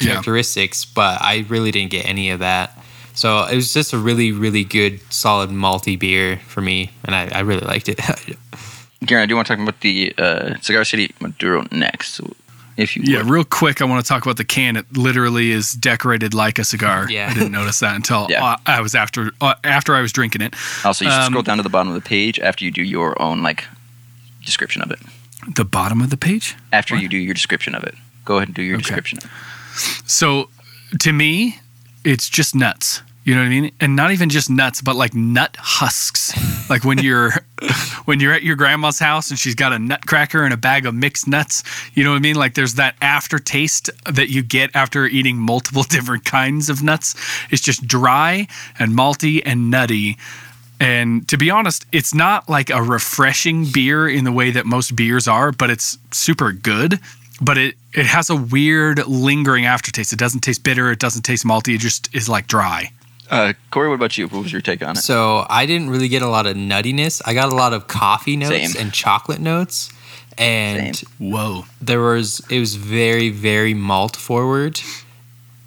Yeah. characteristics, but I really didn't get any of that. So it was just a really, really good, solid malty beer for me, and I, I really liked it. Garen, I do want to talk about the uh, Cigar City Maduro next, so if you Yeah, would. real quick, I want to talk about the can. It literally is decorated like a cigar. Yeah. I didn't notice that until Yeah. uh, I was after uh, after I was drinking it. Also, you should Um, scroll down to the bottom of the page after you do your own like description of it. The bottom of the page. After What? you do your description of it, go ahead and do your Okay. description. So, to me, it's just nuts. You know what I mean? And not even just nuts, but like nut husks. like when you're when you're at your grandma's house and she's got a nutcracker and a bag of mixed nuts. You know what I mean? Like there's that aftertaste that you get after eating multiple different kinds of nuts. It's just dry and malty and nutty. And to be honest, it's not like a refreshing beer in the way that most beers are, but it's super good. But it, it has a weird lingering aftertaste. It doesn't taste bitter. It doesn't taste malty. It just is like dry. Uh, Corey, what about you? What was your take on it? so I didn't really get a lot of nuttiness. I got a lot of coffee notes Same. and chocolate notes, and Same. Whoa. there was it was very, very malt forward,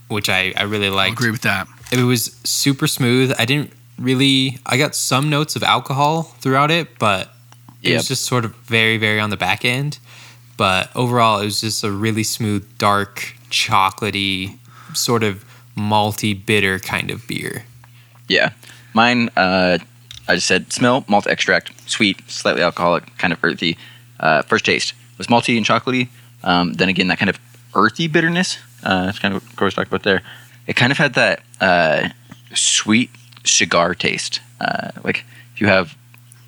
which I I really like I liked. agree with that. It was super smooth. I didn't really. I got some notes of alcohol throughout it, but it Yep. was just sort of very, very on the back end. But overall, it was just a really smooth, dark, chocolatey, sort of malty, bitter kind of beer. Yeah, mine. Uh, I just said smell malt extract, sweet, slightly alcoholic, kind of earthy. Uh, first taste was malty and chocolatey. Um, then again, that kind of earthy bitterness. Uh, that's kind of what Corey's talked about there. It kind of had that uh, sweet cigar taste. Uh, like if you have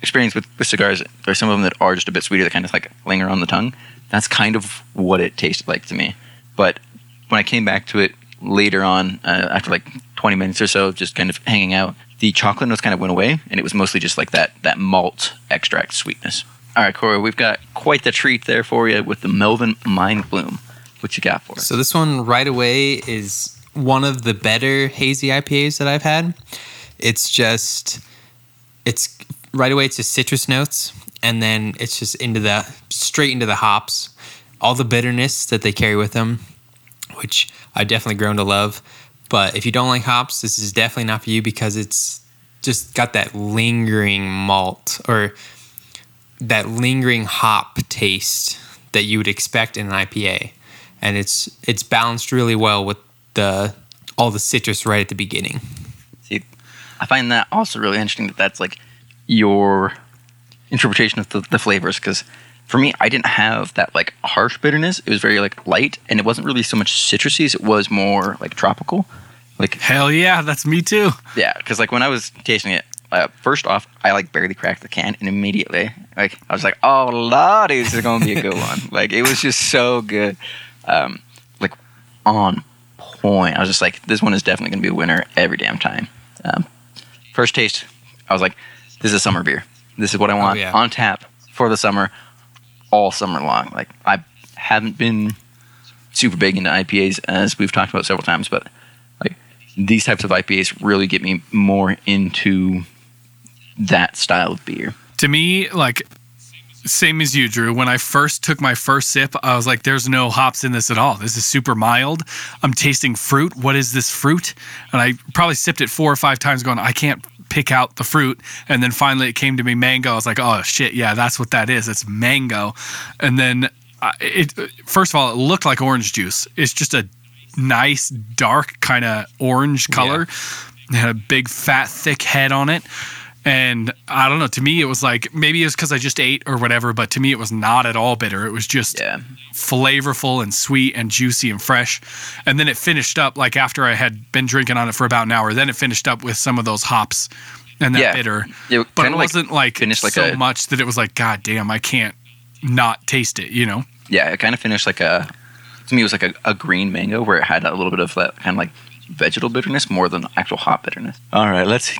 experience with, with cigars, there's some of them that are just a bit sweeter that kind of like linger on the tongue. That's kind of what it tasted like to me. But when I came back to it later on, uh, after like 20 minutes or so, just kind of hanging out, the chocolate notes kind of went away, and it was mostly just like that that malt extract sweetness. All right, Corey, we've got quite the treat there for you with the Melvin Mind Bloom. What you got for us? So this one right away is one of the better hazy IPAs that I've had. It's just it's right away it's just citrus notes and then it's just into the straight into the hops. All the bitterness that they carry with them, which I've definitely grown to love. But if you don't like hops, this is definitely not for you because it's just got that lingering malt or that lingering hop taste that you would expect in an IPA, and it's it's balanced really well with the all the citrus right at the beginning. See, I find that also really interesting that that's like your interpretation of the, the flavors because for me, I didn't have that like harsh bitterness. It was very like light, and it wasn't really so much citrusy. as It was more like tropical. Like Hell yeah, that's me too. yeah, because like when I was tasting it, uh, first off, I like barely cracked the can, and immediately like I was like, oh lordy, this is gonna be a good one. like it was just so good, um, like on point. I was just like, this one is definitely gonna be a winner every damn time. Um, first taste, I was like, this is a summer beer. This is what I want yeah. on tap for the summer, all summer long. Like I haven't been super big into IPAs as we've talked about several times, but like these types of IPAs really get me more into that style of beer. to me, like same as you, Drew. When I first took my first sip, I was like, there's no hops in this at all. This is super mild. I'm tasting fruit. What is this fruit? And I probably sipped it four or five times going, I can't pick out the fruit. And then finally it came to me mango. I was like, oh shit, yeah, that's what that is. It's mango. And then uh, it, first of all, it looked like orange juice. It's just a nice, dark kind of orange color. It had a big, fat, thick head on it. And I don't know. To me, it was like maybe it was because I just ate or whatever, but to me, it was not at all bitter. It was just Yeah. flavorful and sweet and juicy and fresh. And then it finished up like after I had been drinking on it for about an hour. Then it finished up with some of those hops and that Yeah. bitter. It but it like, wasn't like, finished like so a- much that it was like, God damn, I can't not taste it. You know? Yeah, it kind of finished like a. To me, it was like a, a green mango where it had a little bit of that kind of like vegetal bitterness more than actual hot bitterness. All right, let's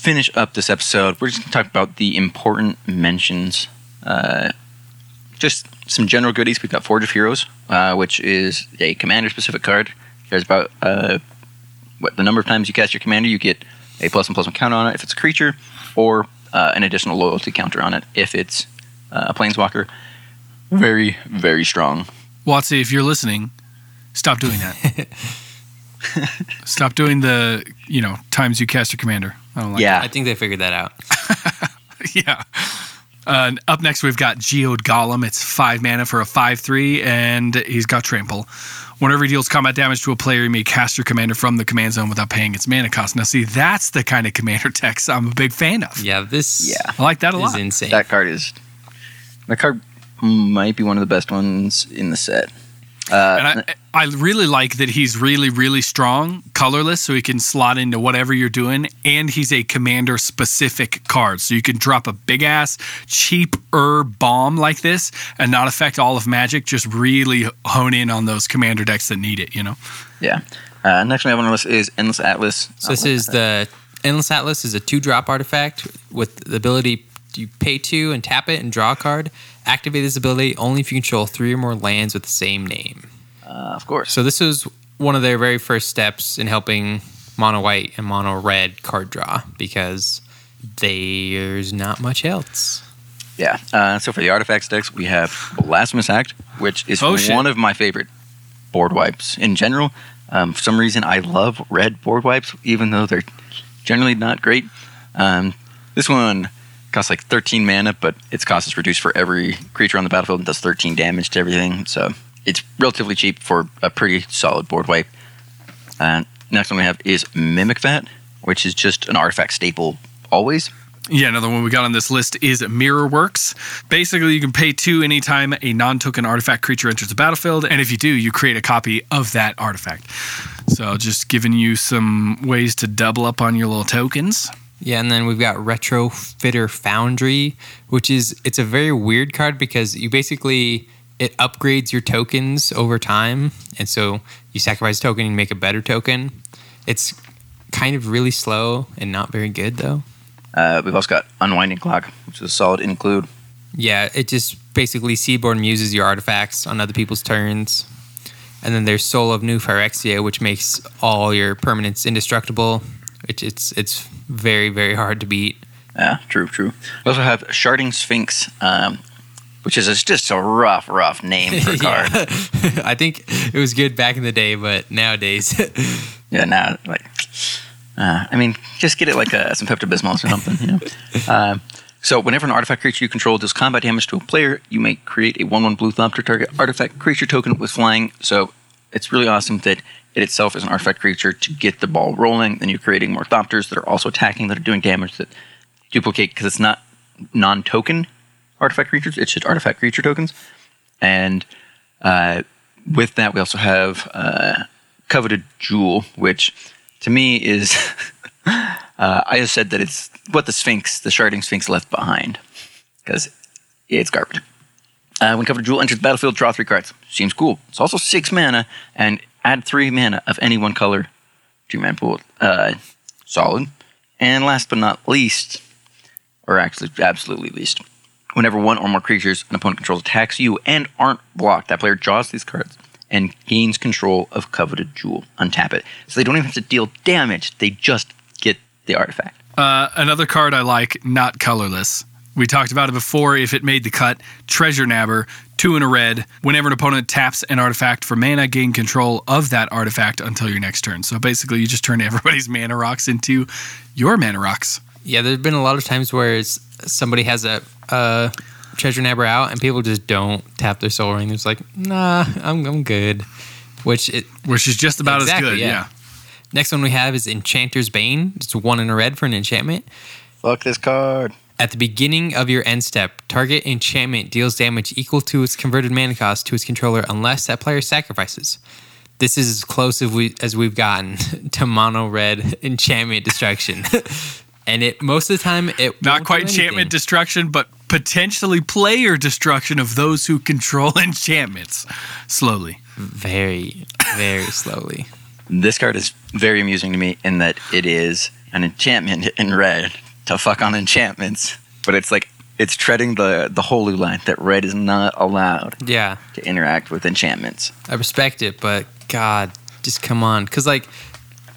finish up this episode. We're just going to talk about the important mentions. Uh, just some general goodies. We've got Forge of Heroes, uh, which is a commander-specific card. There's about uh, what the number of times you cast your commander, you get a plus one plus one counter on it if it's a creature, or uh, an additional loyalty counter on it if it's uh, a planeswalker. Very, very strong. WotC, if you're listening, stop doing that. stop doing the, you know, times you cast your commander. I don't like yeah, I think they figured that out. yeah. Uh, up next, we've got Geode Golem. It's five mana for a 5 3, and he's got trample. Whenever he deals combat damage to a player, you may cast your commander from the command zone without paying its mana cost. Now, see, that's the kind of commander text I'm a big fan of. Yeah, this Yeah. I like that a is lot. insane. that card is. That card might be one of the best ones in the set. Uh, And I, I really like that he's really, really strong, colorless, so he can slot into whatever you're doing. And he's a commander specific card. So you can drop a big ass, cheaper bomb like this and not affect all of magic. Just really hone in on those commander decks that need it, you know? yeah. Uh, next one I have on the list is Endless Atlas. So this is the Endless Atlas is a two drop artifact with the ability you pay two and tap it and draw a card. Activate this ability only if you control three or more lands with the same name. Uh, of course. So this was one of their very first steps in helping mono white and mono red card draw because there's not much else. Yeah. Uh, so for the artifacts decks, we have Blasphemous Act, which is Oh, one of my favorite board wipes in general. Um, for some reason, I love red board wipes, even though they're generally not great. Um, this one costs like 13 mana, but its cost is reduced for every creature on the battlefield and does 13 damage to everything. So it's relatively cheap for a pretty solid board wipe. Uh, next one we have is Mimic Vat, which is just an artifact staple always. Yeah, another one we got on this list is Mirror Works. Basically, you can pay two anytime a non token artifact creature enters the battlefield, and if you do, you create a copy of that artifact. So, just giving you some ways to double up on your little tokens. Yeah, and then we've got Retrofitter Foundry, which is it's a very weird card because you basically it upgrades your tokens over time, and so you sacrifice a token and make a better token. It's kind of really slow and not very good though. Uh, we've also got Unwinding Clock, which is a solid include. Yeah, it just basically Seedborn muses your artifacts on other people's turns. And then there's Soul of New Phyrexia, which makes all your permanents indestructible. Which it's it's very very hard to beat. Yeah, true, true. We also have Sharding Sphinx, um, which is a, just a rough, rough name for a card. I think it was good back in the day, but nowadays, yeah, now like, uh, I mean, just get it like uh, some Pepto Bismol or something. You know. um, so whenever an artifact creature you control does combat damage to a player, you may create a one-one blue Thopter target artifact creature token with flying. So it's really awesome that it itself is an artifact creature to get the ball rolling. Then you're creating more Thopters that are also attacking, that are doing damage that duplicate because it's not non-token artifact creatures; it's just artifact creature tokens. And uh, with that, we also have uh, coveted jewel, which to me is uh, I just said that it's what the Sphinx, the sharding Sphinx, left behind because it's garbage. Uh, when coveted jewel enters the battlefield, draw three cards. Seems cool. It's also six mana and add three mana of any one color to your mana pool. Uh, solid. And last but not least, or actually absolutely least, whenever one or more creatures an opponent controls attacks you and aren't blocked, that player draws these cards and gains control of coveted jewel. Untap it. So they don't even have to deal damage, they just get the artifact. Uh, another card I like, not colorless, We talked about it before. If it made the cut, Treasure Nabber, two in a red. Whenever an opponent taps an artifact for mana, gain control of that artifact until your next turn. So basically, you just turn everybody's mana rocks into your mana rocks. Yeah, there's been a lot of times where it's, somebody has a, a treasure nabber out and people just don't tap their Sol Ring. It's like, nah, I'm, I'm good. Which it Which is just about Exactly, as good. yeah. Yeah. next one we have is Enchanter's Bane. It's one in a red for an enchantment. Fuck this card. At the beginning of your end step, target enchantment deals damage equal to its converted mana cost to its controller unless that player sacrifices. This is as close as, we, as we've gotten to mono red enchantment destruction. and it most of the time it Not quite enchantment anything. destruction, but potentially player destruction of those who control enchantments. Slowly. very, very slowly. This card is very amusing to me in that it is an enchantment in red to fuck on enchantments, but it's like it's treading the the holy line that red is not allowed Yeah, to interact with enchantments. I respect it, but God, just come on, because like,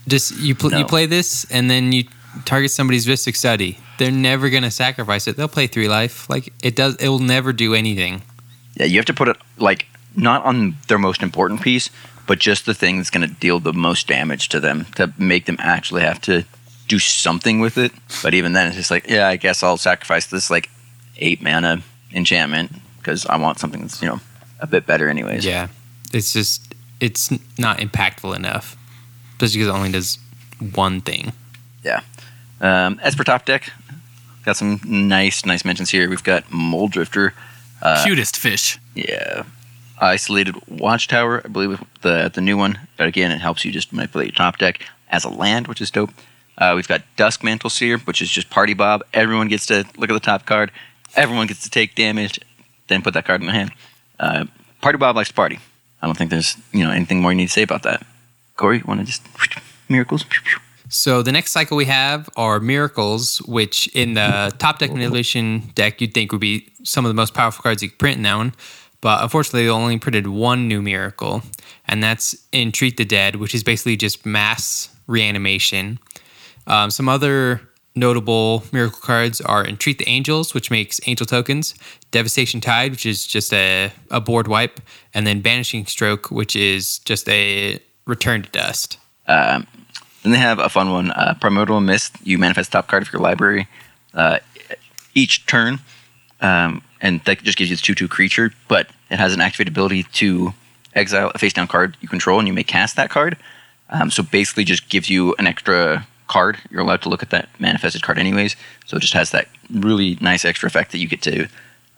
just you pl- you play this and then you target somebody's Rhystic Study. They're never gonna sacrifice it. They'll play three life. Like it does. It will never do anything. Yeah, you have to put it like not on their most important piece, but just the thing that's to deal the most damage to them to make them actually have to do something with it. But even then, it's just like, yeah, I guess I'll sacrifice this like eight mana enchantment because I want something that's you know a bit better, anyways. Yeah, it's just it's not impactful enough, just because it only does one thing. Yeah. Um, as per top deck, got some nice, nice mentions here. We've got Mulldrifter. Uh, Cutest fish. Yeah. Isolated Watchtower, I believe the the new one. But again, it helps you just manipulate your top deck as a land, which is dope. Uh, we've got Duskmantle Seer, which is just Party Bob. Everyone gets to look at the top card. Everyone gets to take damage, then put that card in the hand. Uh, party Bob likes to party. I don't think there's you know anything more you need to say about that. Corey, you want to just miracles? So the next cycle we have are miracles, which in the top deck manipulation deck you'd think would be some of the most powerful cards you could print in that one. But unfortunately, they only printed one new miracle, and that's Entreat the Dead, which is basically just mass reanimation. Um, some other notable miracle cards are Entreat the Angels, which makes angel tokens, Devastation Tide, which is just a, a board wipe, and then Banishing Stroke, which is just a return to dust. Um, then they have a fun one, uh, Primordial Mist. You manifest top card of your library uh, each turn, um, and that just gives you this 2 2 creature, but it has an activated ability to exile a face down card you control, and you may cast that card. Um, so basically, just gives you an extra card. You're allowed to look at that manifested card anyways. So it just has that really nice extra effect that you get to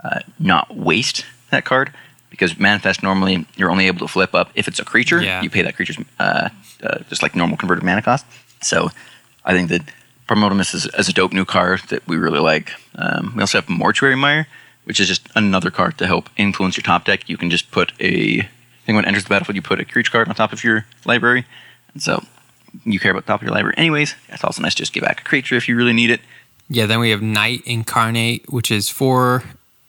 uh, not waste that card. Because manifest normally you're only able to flip up if it's a creature. Yeah. You pay that creature's uh, uh, just like normal converted mana cost. So I think that Primordial Mist is, is a dope new card that we really like. Um, we also have Mortuary Mire, which is just another card to help influence your top deck. You can just put a thing when it enters the battlefield, you put a creature card on top of your library. And so you care about the top of your library anyways. It's also nice to just give back a creature if you really need it. Yeah, then we have Night Incarnate, which is four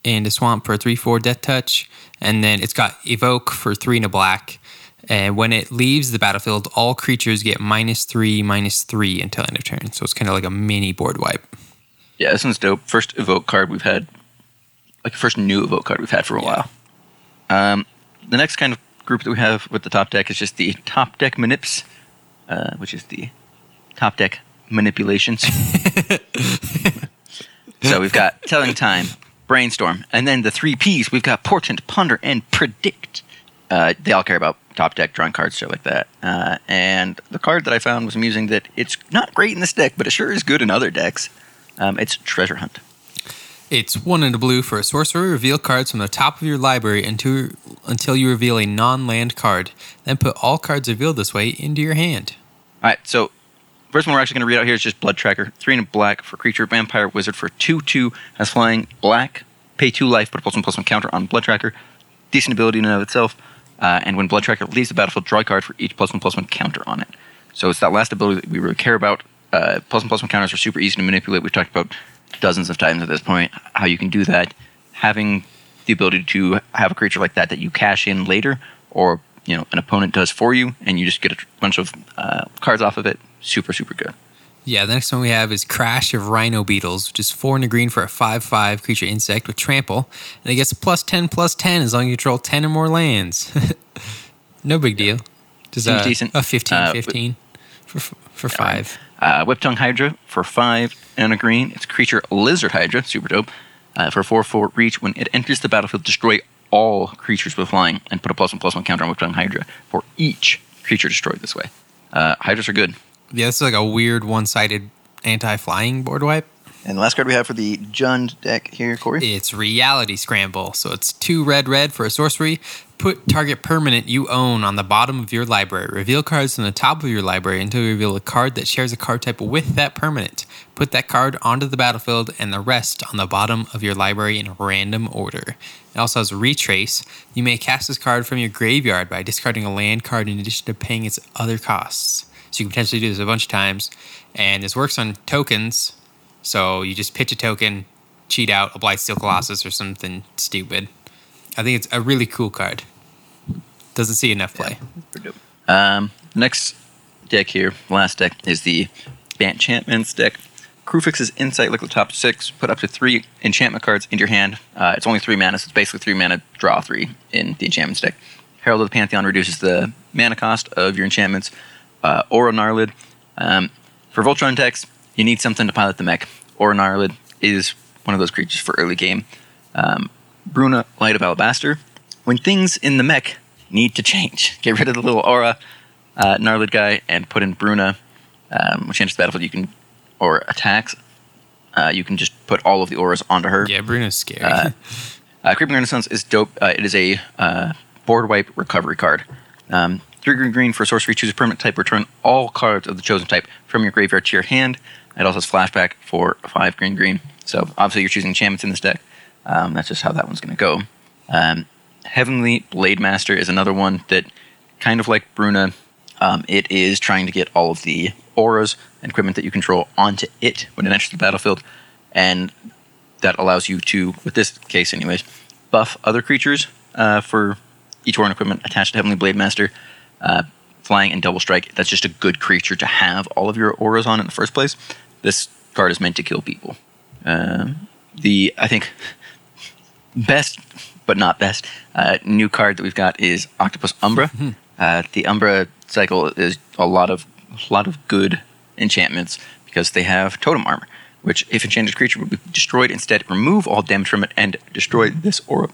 and a swamp for a three four death touch, and then it's got Evoke for three and a black. And when it leaves the battlefield, all creatures get minus three, minus three until end of turn. So it's kind of like a mini board wipe. Yeah, this one's dope. First evoke card we've had, like first new evoke card we've had for a while. Um, the next kind of group that we have with the top deck is just the top deck manips, uh, which is the top deck manipulations. so we've got telling time, brainstorm, and then the three P's. We've got portent, ponder, and predict. Uh, they all care about top deck drawing cards, shit like that. Uh, and the card that I found was amusing that it's not great in this deck, but it sure is good in other decks. Um, it's Treasure Hunt. It's one in a blue for a sorcerer. Reveal cards from the top of your library until, until you reveal a non land card. Then put all cards revealed this way into your hand. All right, so first one we're actually going to read out here is just Bloodtracker. Three and a black for creature, vampire, wizard for two two as flying black. Pay two life, put a plus one plus one counter on Bloodtracker. Decent ability in and of itself. Uh, and when Bloodtracker leaves the battlefield, draw a card for each plus one plus one counter on it. So it's that last ability that we really care about. Uh, plus one plus one counters are super easy to manipulate. We've talked about dozens of times at this point how you can do that. Having the ability to have a creature like that that you cash in later, or you know an opponent does for you, and you just get a bunch of uh, cards off of it. Super super good. Yeah, the next one we have is Crash of Rhino Beetles, which is four in the green for a 5 5 creature insect with trample. And it gets a plus 10 plus 10 as long as you control 10 or more lands. no big deal. Just Seems a, decent. a 15 Uh, 15 for, for 5. Uh, Whiptongue Hydra for five and a green. It's creature Lizard Hydra, super dope. Uh, for four four reach, when it enters the battlefield, destroy all creatures with flying and put a plus one plus one counter on Whiptongue Hydra for each creature destroyed this way. Uh, Hydras are good. Yeah, this is like a weird one sided anti flying board wipe. And the last card we have for the Jund deck here, Corey. It's Reality Scramble. So it's two red red for a sorcery. Put target permanent you own on the bottom of your library. Reveal cards from the top of your library until you reveal a card that shares a card type with that permanent. Put that card onto the battlefield and the rest on the bottom of your library in random order. It also has Retrace. You may cast this card from your graveyard by discarding a land card in addition to paying its other costs. So you can potentially do this a bunch of times. And this works on tokens. So you just pitch a token, cheat out a Blightsteel Colossus or something stupid. I think it's a really cool card. Doesn't see enough play. Um, next deck here, last deck, is the Bant Enchantments deck. Kruphix's Insight, look at the top six, put up to three enchantment cards into your hand. Uh, it's only three mana, so it's basically three mana, draw three in the enchantments deck. Herald of the Pantheon reduces the mana cost of your enchantments. Uh, Aura Gnarlid. Um, for Voltron decks, you need something to pilot the mech. Aura Gnarlid is one of those creatures for early game. Um, Bruna, Light of Alabaster. When things in the mech need to change, get rid of the little Aura uh, Gnarlid guy and put in Bruna, um, which enters the battlefield. You can, or attacks, uh, you can just put all of the auras onto her. Yeah, Bruna's scary. Uh, Uh, Creeping Renaissance is dope. Uh, it is a uh, board wipe recovery card. Um, three green green for sorcery. Choose a permanent type. Return all cards of the chosen type from your graveyard to your hand. It also has flashback for five green green. So obviously you're choosing enchantments in this deck. Um, that's just how that one's going to go. Um, Heavenly Blademaster is another one that, kind of like Bruna, um, it is trying to get all of the auras and equipment that you control onto it when it enters the battlefield, and that allows you to, with this case anyways, buff other creatures uh, for each aura and equipment attached to Heavenly Blademaster. Uh, flying and double strike, that's just a good creature to have all of your auras on in the first place. This card is meant to kill people. Um, the, I think, best but not best uh, new card that we've got is Octopus Umbra. uh, the Umbra cycle is a lot of a lot of good enchantments because they have totem armor, which if enchanted creature would be destroyed, instead remove all damage from it and destroy this aura.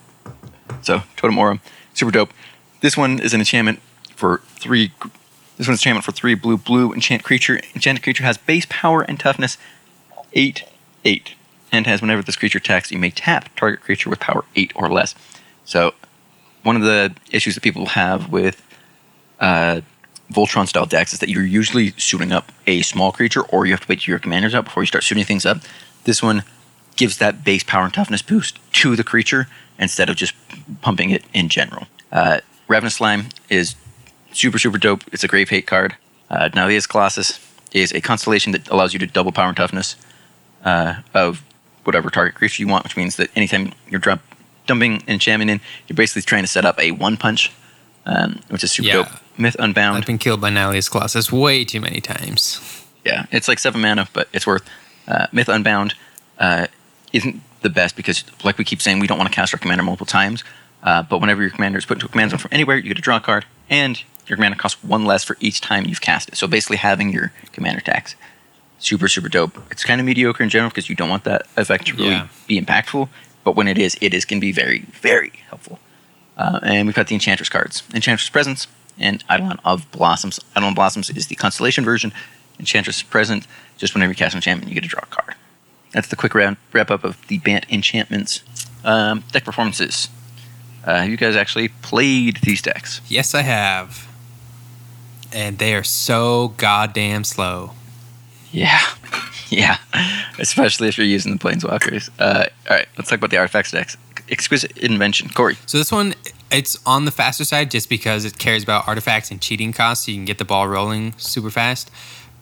So totem aura, super dope. This one is an enchantment for three. This one's enchantment for three blue blue enchant creature. Enchanted creature has base power and toughness eight eight and has whenever this creature attacks, you may tap target creature with power eight or less. So, one of the issues that people have with uh, Voltron style decks is that you're usually suiting up a small creature, or you have to wait till your commander's up before you start suiting things up. This one gives that base power and toughness boost to the creature instead of just pumping it in general. Uh, Ravenous Slime is super super dope. It's a Grave Hate card. Uh, Nylea's Colossus is a constellation that allows you to double power and toughness uh, of whatever target creature you want, which means that anytime you're drop, dumping enchantment in, you're basically trying to set up a one punch, um, which is super Yeah. dope. Myth Unbound, I've been killed by Nylea's Colossus way too many times. yeah, it's like seven mana, but it's worth. Uh, Myth Unbound uh, isn't the best because, like we keep saying, we don't want to cast our commander multiple times. Uh, but whenever your commander is put into a command zone from anywhere, you get to draw a card, and your commander costs one less for each time you've cast it. So basically, having your commander tax, super super dope. It's kind of mediocre in general because you don't want that effect to really Yeah. be impactful. But when it is, it is going to be very very helpful. Uh, and we've got the Enchantress cards, Enchantress Presence, and Eidolon of Blossoms. Eidolon of Blossoms is the constellation version. Enchantress Present, just whenever you cast an enchantment, you get to draw a card. That's the quick round, wrap up of the Bant enchantments. Um, deck performances. Uh, have you guys actually played these decks? Yes, I have. And they are so goddamn slow. Yeah, yeah. Especially if you're using the Planeswalkers. Uh, all right, let's talk about the artifacts decks. Exquisite Invention, Corey. So this one, it's on the faster side just because it cares about artifacts and cheating costs, so you can get the ball rolling super fast.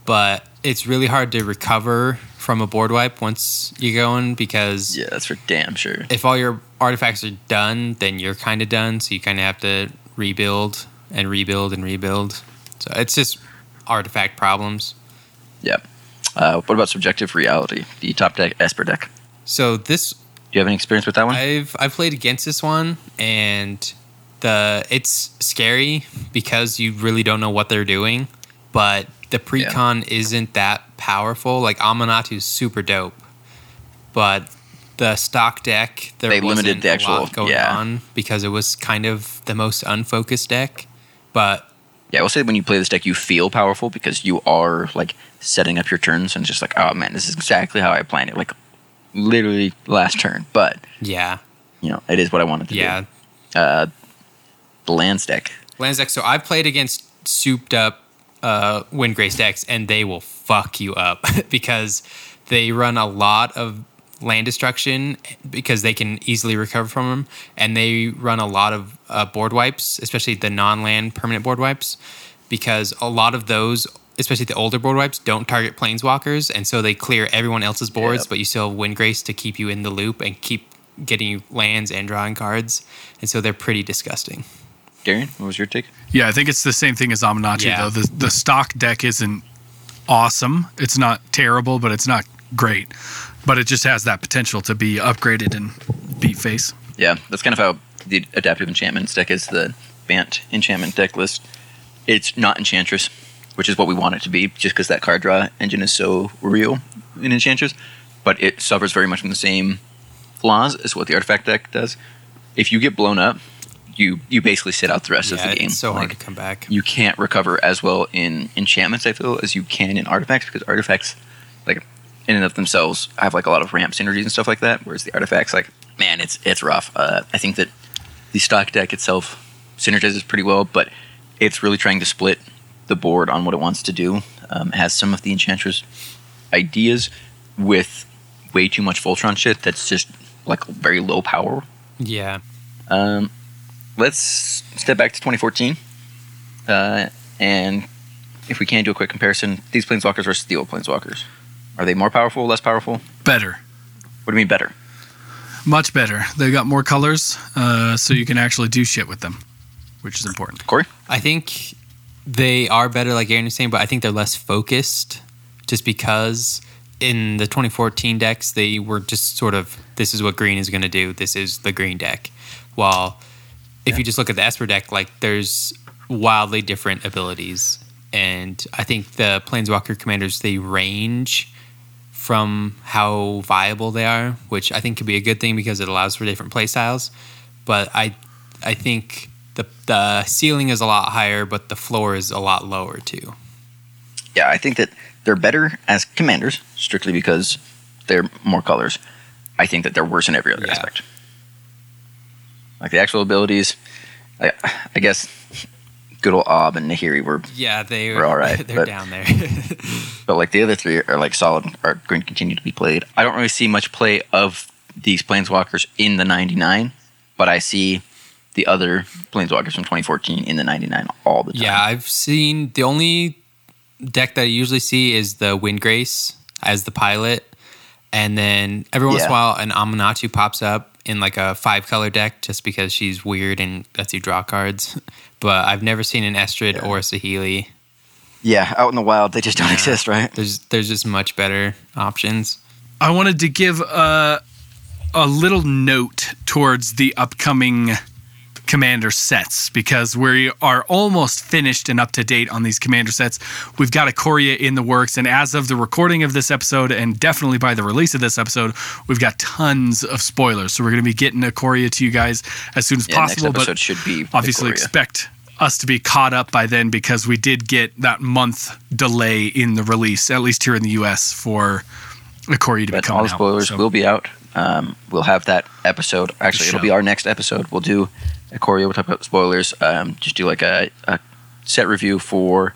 But it's really hard to recover from a board wipe once you're going because Yeah, that's for damn sure. if all your artifacts are done, then you're kind of done. So you kind of have to rebuild and rebuild and rebuild. So it's just artifact problems. Yeah. Uh, what about subjective reality? The top deck Esper deck. So this Do you have any experience with that one? I've I've played against this one and the it's scary because you really don't know what they're doing, but the precon isn't that powerful. Like Aminatou's super dope, but the stock deck there They limited the a actual- lot going yeah. on because it was kind of the most unfocused deck. But yeah, I will say when you play this deck, you feel powerful because you are like setting up your turns and just like, oh man, this is exactly how I planned it. Like literally last turn, but yeah, you know, it is what I wanted to yeah, do. Yeah. Uh, the lands deck. Lands deck. So I've played against souped up uh, Windgrace decks, and they will fuck you up because they run a lot of land destruction because they can easily recover from them, and they run a lot of uh, board wipes, especially the non-land permanent board wipes, because a lot of those. Especially the older board wipes don't target planeswalkers, and so they clear everyone else's boards, Yep. but you still have Windgrace to keep you in the loop and keep getting you lands and drawing cards, and so they're pretty disgusting. Darian, what was your take? Yeah, I think it's the same thing as Aminatou Yeah. though. The the stock deck isn't awesome. It's not terrible, but it's not great. But it just has that potential to be upgraded and beat face. Yeah, that's kind of how the adaptive enchantments deck is the Bant enchantment deck list. It's not Enchantress, which is what we want it to be, just because that card draw engine is so real in Enchantress. But it suffers very much from the same flaws as what the artifact deck does. If you get blown up, you you basically sit out the rest Yeah, of the game. it's so hard Like, to come back. you can't recover as well in enchantments I feel as you can in artifacts because artifacts like in and of themselves have like a lot of ramp synergies and stuff like that whereas the artifacts like man it's it's rough uh, I think that the stock deck itself synergizes pretty well but it's really trying to split the board on what it wants to do um, has some of the enchantress ideas with way too much Voltron shit that's just like very low power Yeah. um, let's step back to 2014. Uh, and if we can do a quick comparison, these planeswalkers versus the old planeswalkers. Are they more powerful, less powerful? Better. What do you mean better? Much better. They got more colors, uh, so you can actually do shit with them, which is important. Corey? I think they are better, like Aaron was saying, but I think they're less focused just because in the 2014 decks, they were just sort of, this is what green is going to do. This is the green deck. While if you just look at the Esper deck, like there's wildly different abilities. And I think the Planeswalker commanders, they range from how viable they are, which I think could be a good thing because it allows for different playstyles. But I, I think the the ceiling is a lot higher, but the floor is a lot lower too. Yeah, I think that they're better as commanders, strictly because they're more colors. I think that they're worse in every other Yeah. aspect. Like the actual abilities, I, I guess good old Ob and Nahiri were Yeah, they We're all right, they're but- down there. but like the other three are like solid are going to continue to be played. I don't really see much play of these planeswalkers in the 99, but I see the other planeswalkers from 2014 in the 99 all the time. yeah, I've seen the only deck that I usually see is the Windgrace as the pilot, and then every once in a while an Aminatou pops up in like a five color deck just because she's weird and lets you draw cards. But I've never seen an Estrid or a Saheeli. yeah, out in the wild they just don't Yeah. exist, right? There's there's just much better options. I wanted to give a, a little note towards the upcoming commander sets because we are almost finished and up to date on these commander sets. We've got Ikoria in the works, and as of the recording of this episode, and definitely by the release of this episode, we've got tons of spoilers. So we're going to be getting Ikoria to you guys as soon as Yeah, possible. but should be obviously expect us to be caught up by then because we did get that month delay in the release, at least here in the U.S. for Ikoria to be But coming all the out. spoilers So- will be out. Um, we'll have that episode. Actually, it'll be our next episode. We'll do a Corey. We'll talk about spoilers. Um, just do like a, a set review for,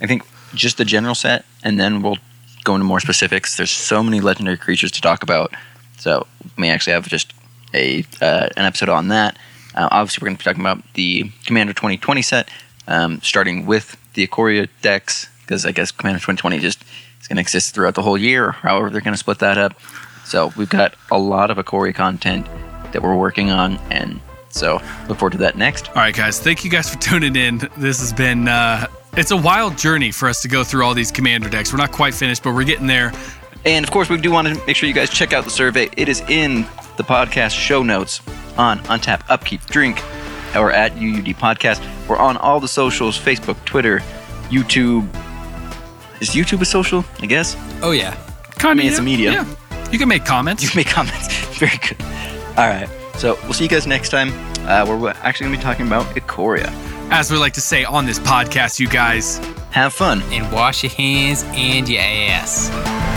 I think, just the general set, and then we'll go into more specifics. There's so many legendary creatures to talk about, so we may actually have just a uh, an episode on that. Uh, obviously, we're going to be talking about the Commander 2020 set, um, starting with the Ikoria decks, because I guess Commander 2020 just is going to exist throughout the whole year, or however they're going to split that up. So we've got a lot of Ikoria content that we're working on, and so look forward to that next. All right, guys. Thank you guys for tuning in. This has been uh, It's a wild journey for us to go through all these commander decks. We're not quite finished, but we're getting there. And of course, we do want to make sure you guys check out the survey. It is in the podcast show notes on Untap Upkeep Drink or at UUD Podcast. We're on all the socials Facebook, Twitter, YouTube. Is YouTube a social? I guess. Oh yeah. Kind mean, it's a media. Yeah. You can make comments. You can make comments. Very good. All right. So we'll see you guys next time. Uh, we're actually going to be talking about Ikoria. As we like to say on this podcast, you guys Have fun. And wash your hands and your ass.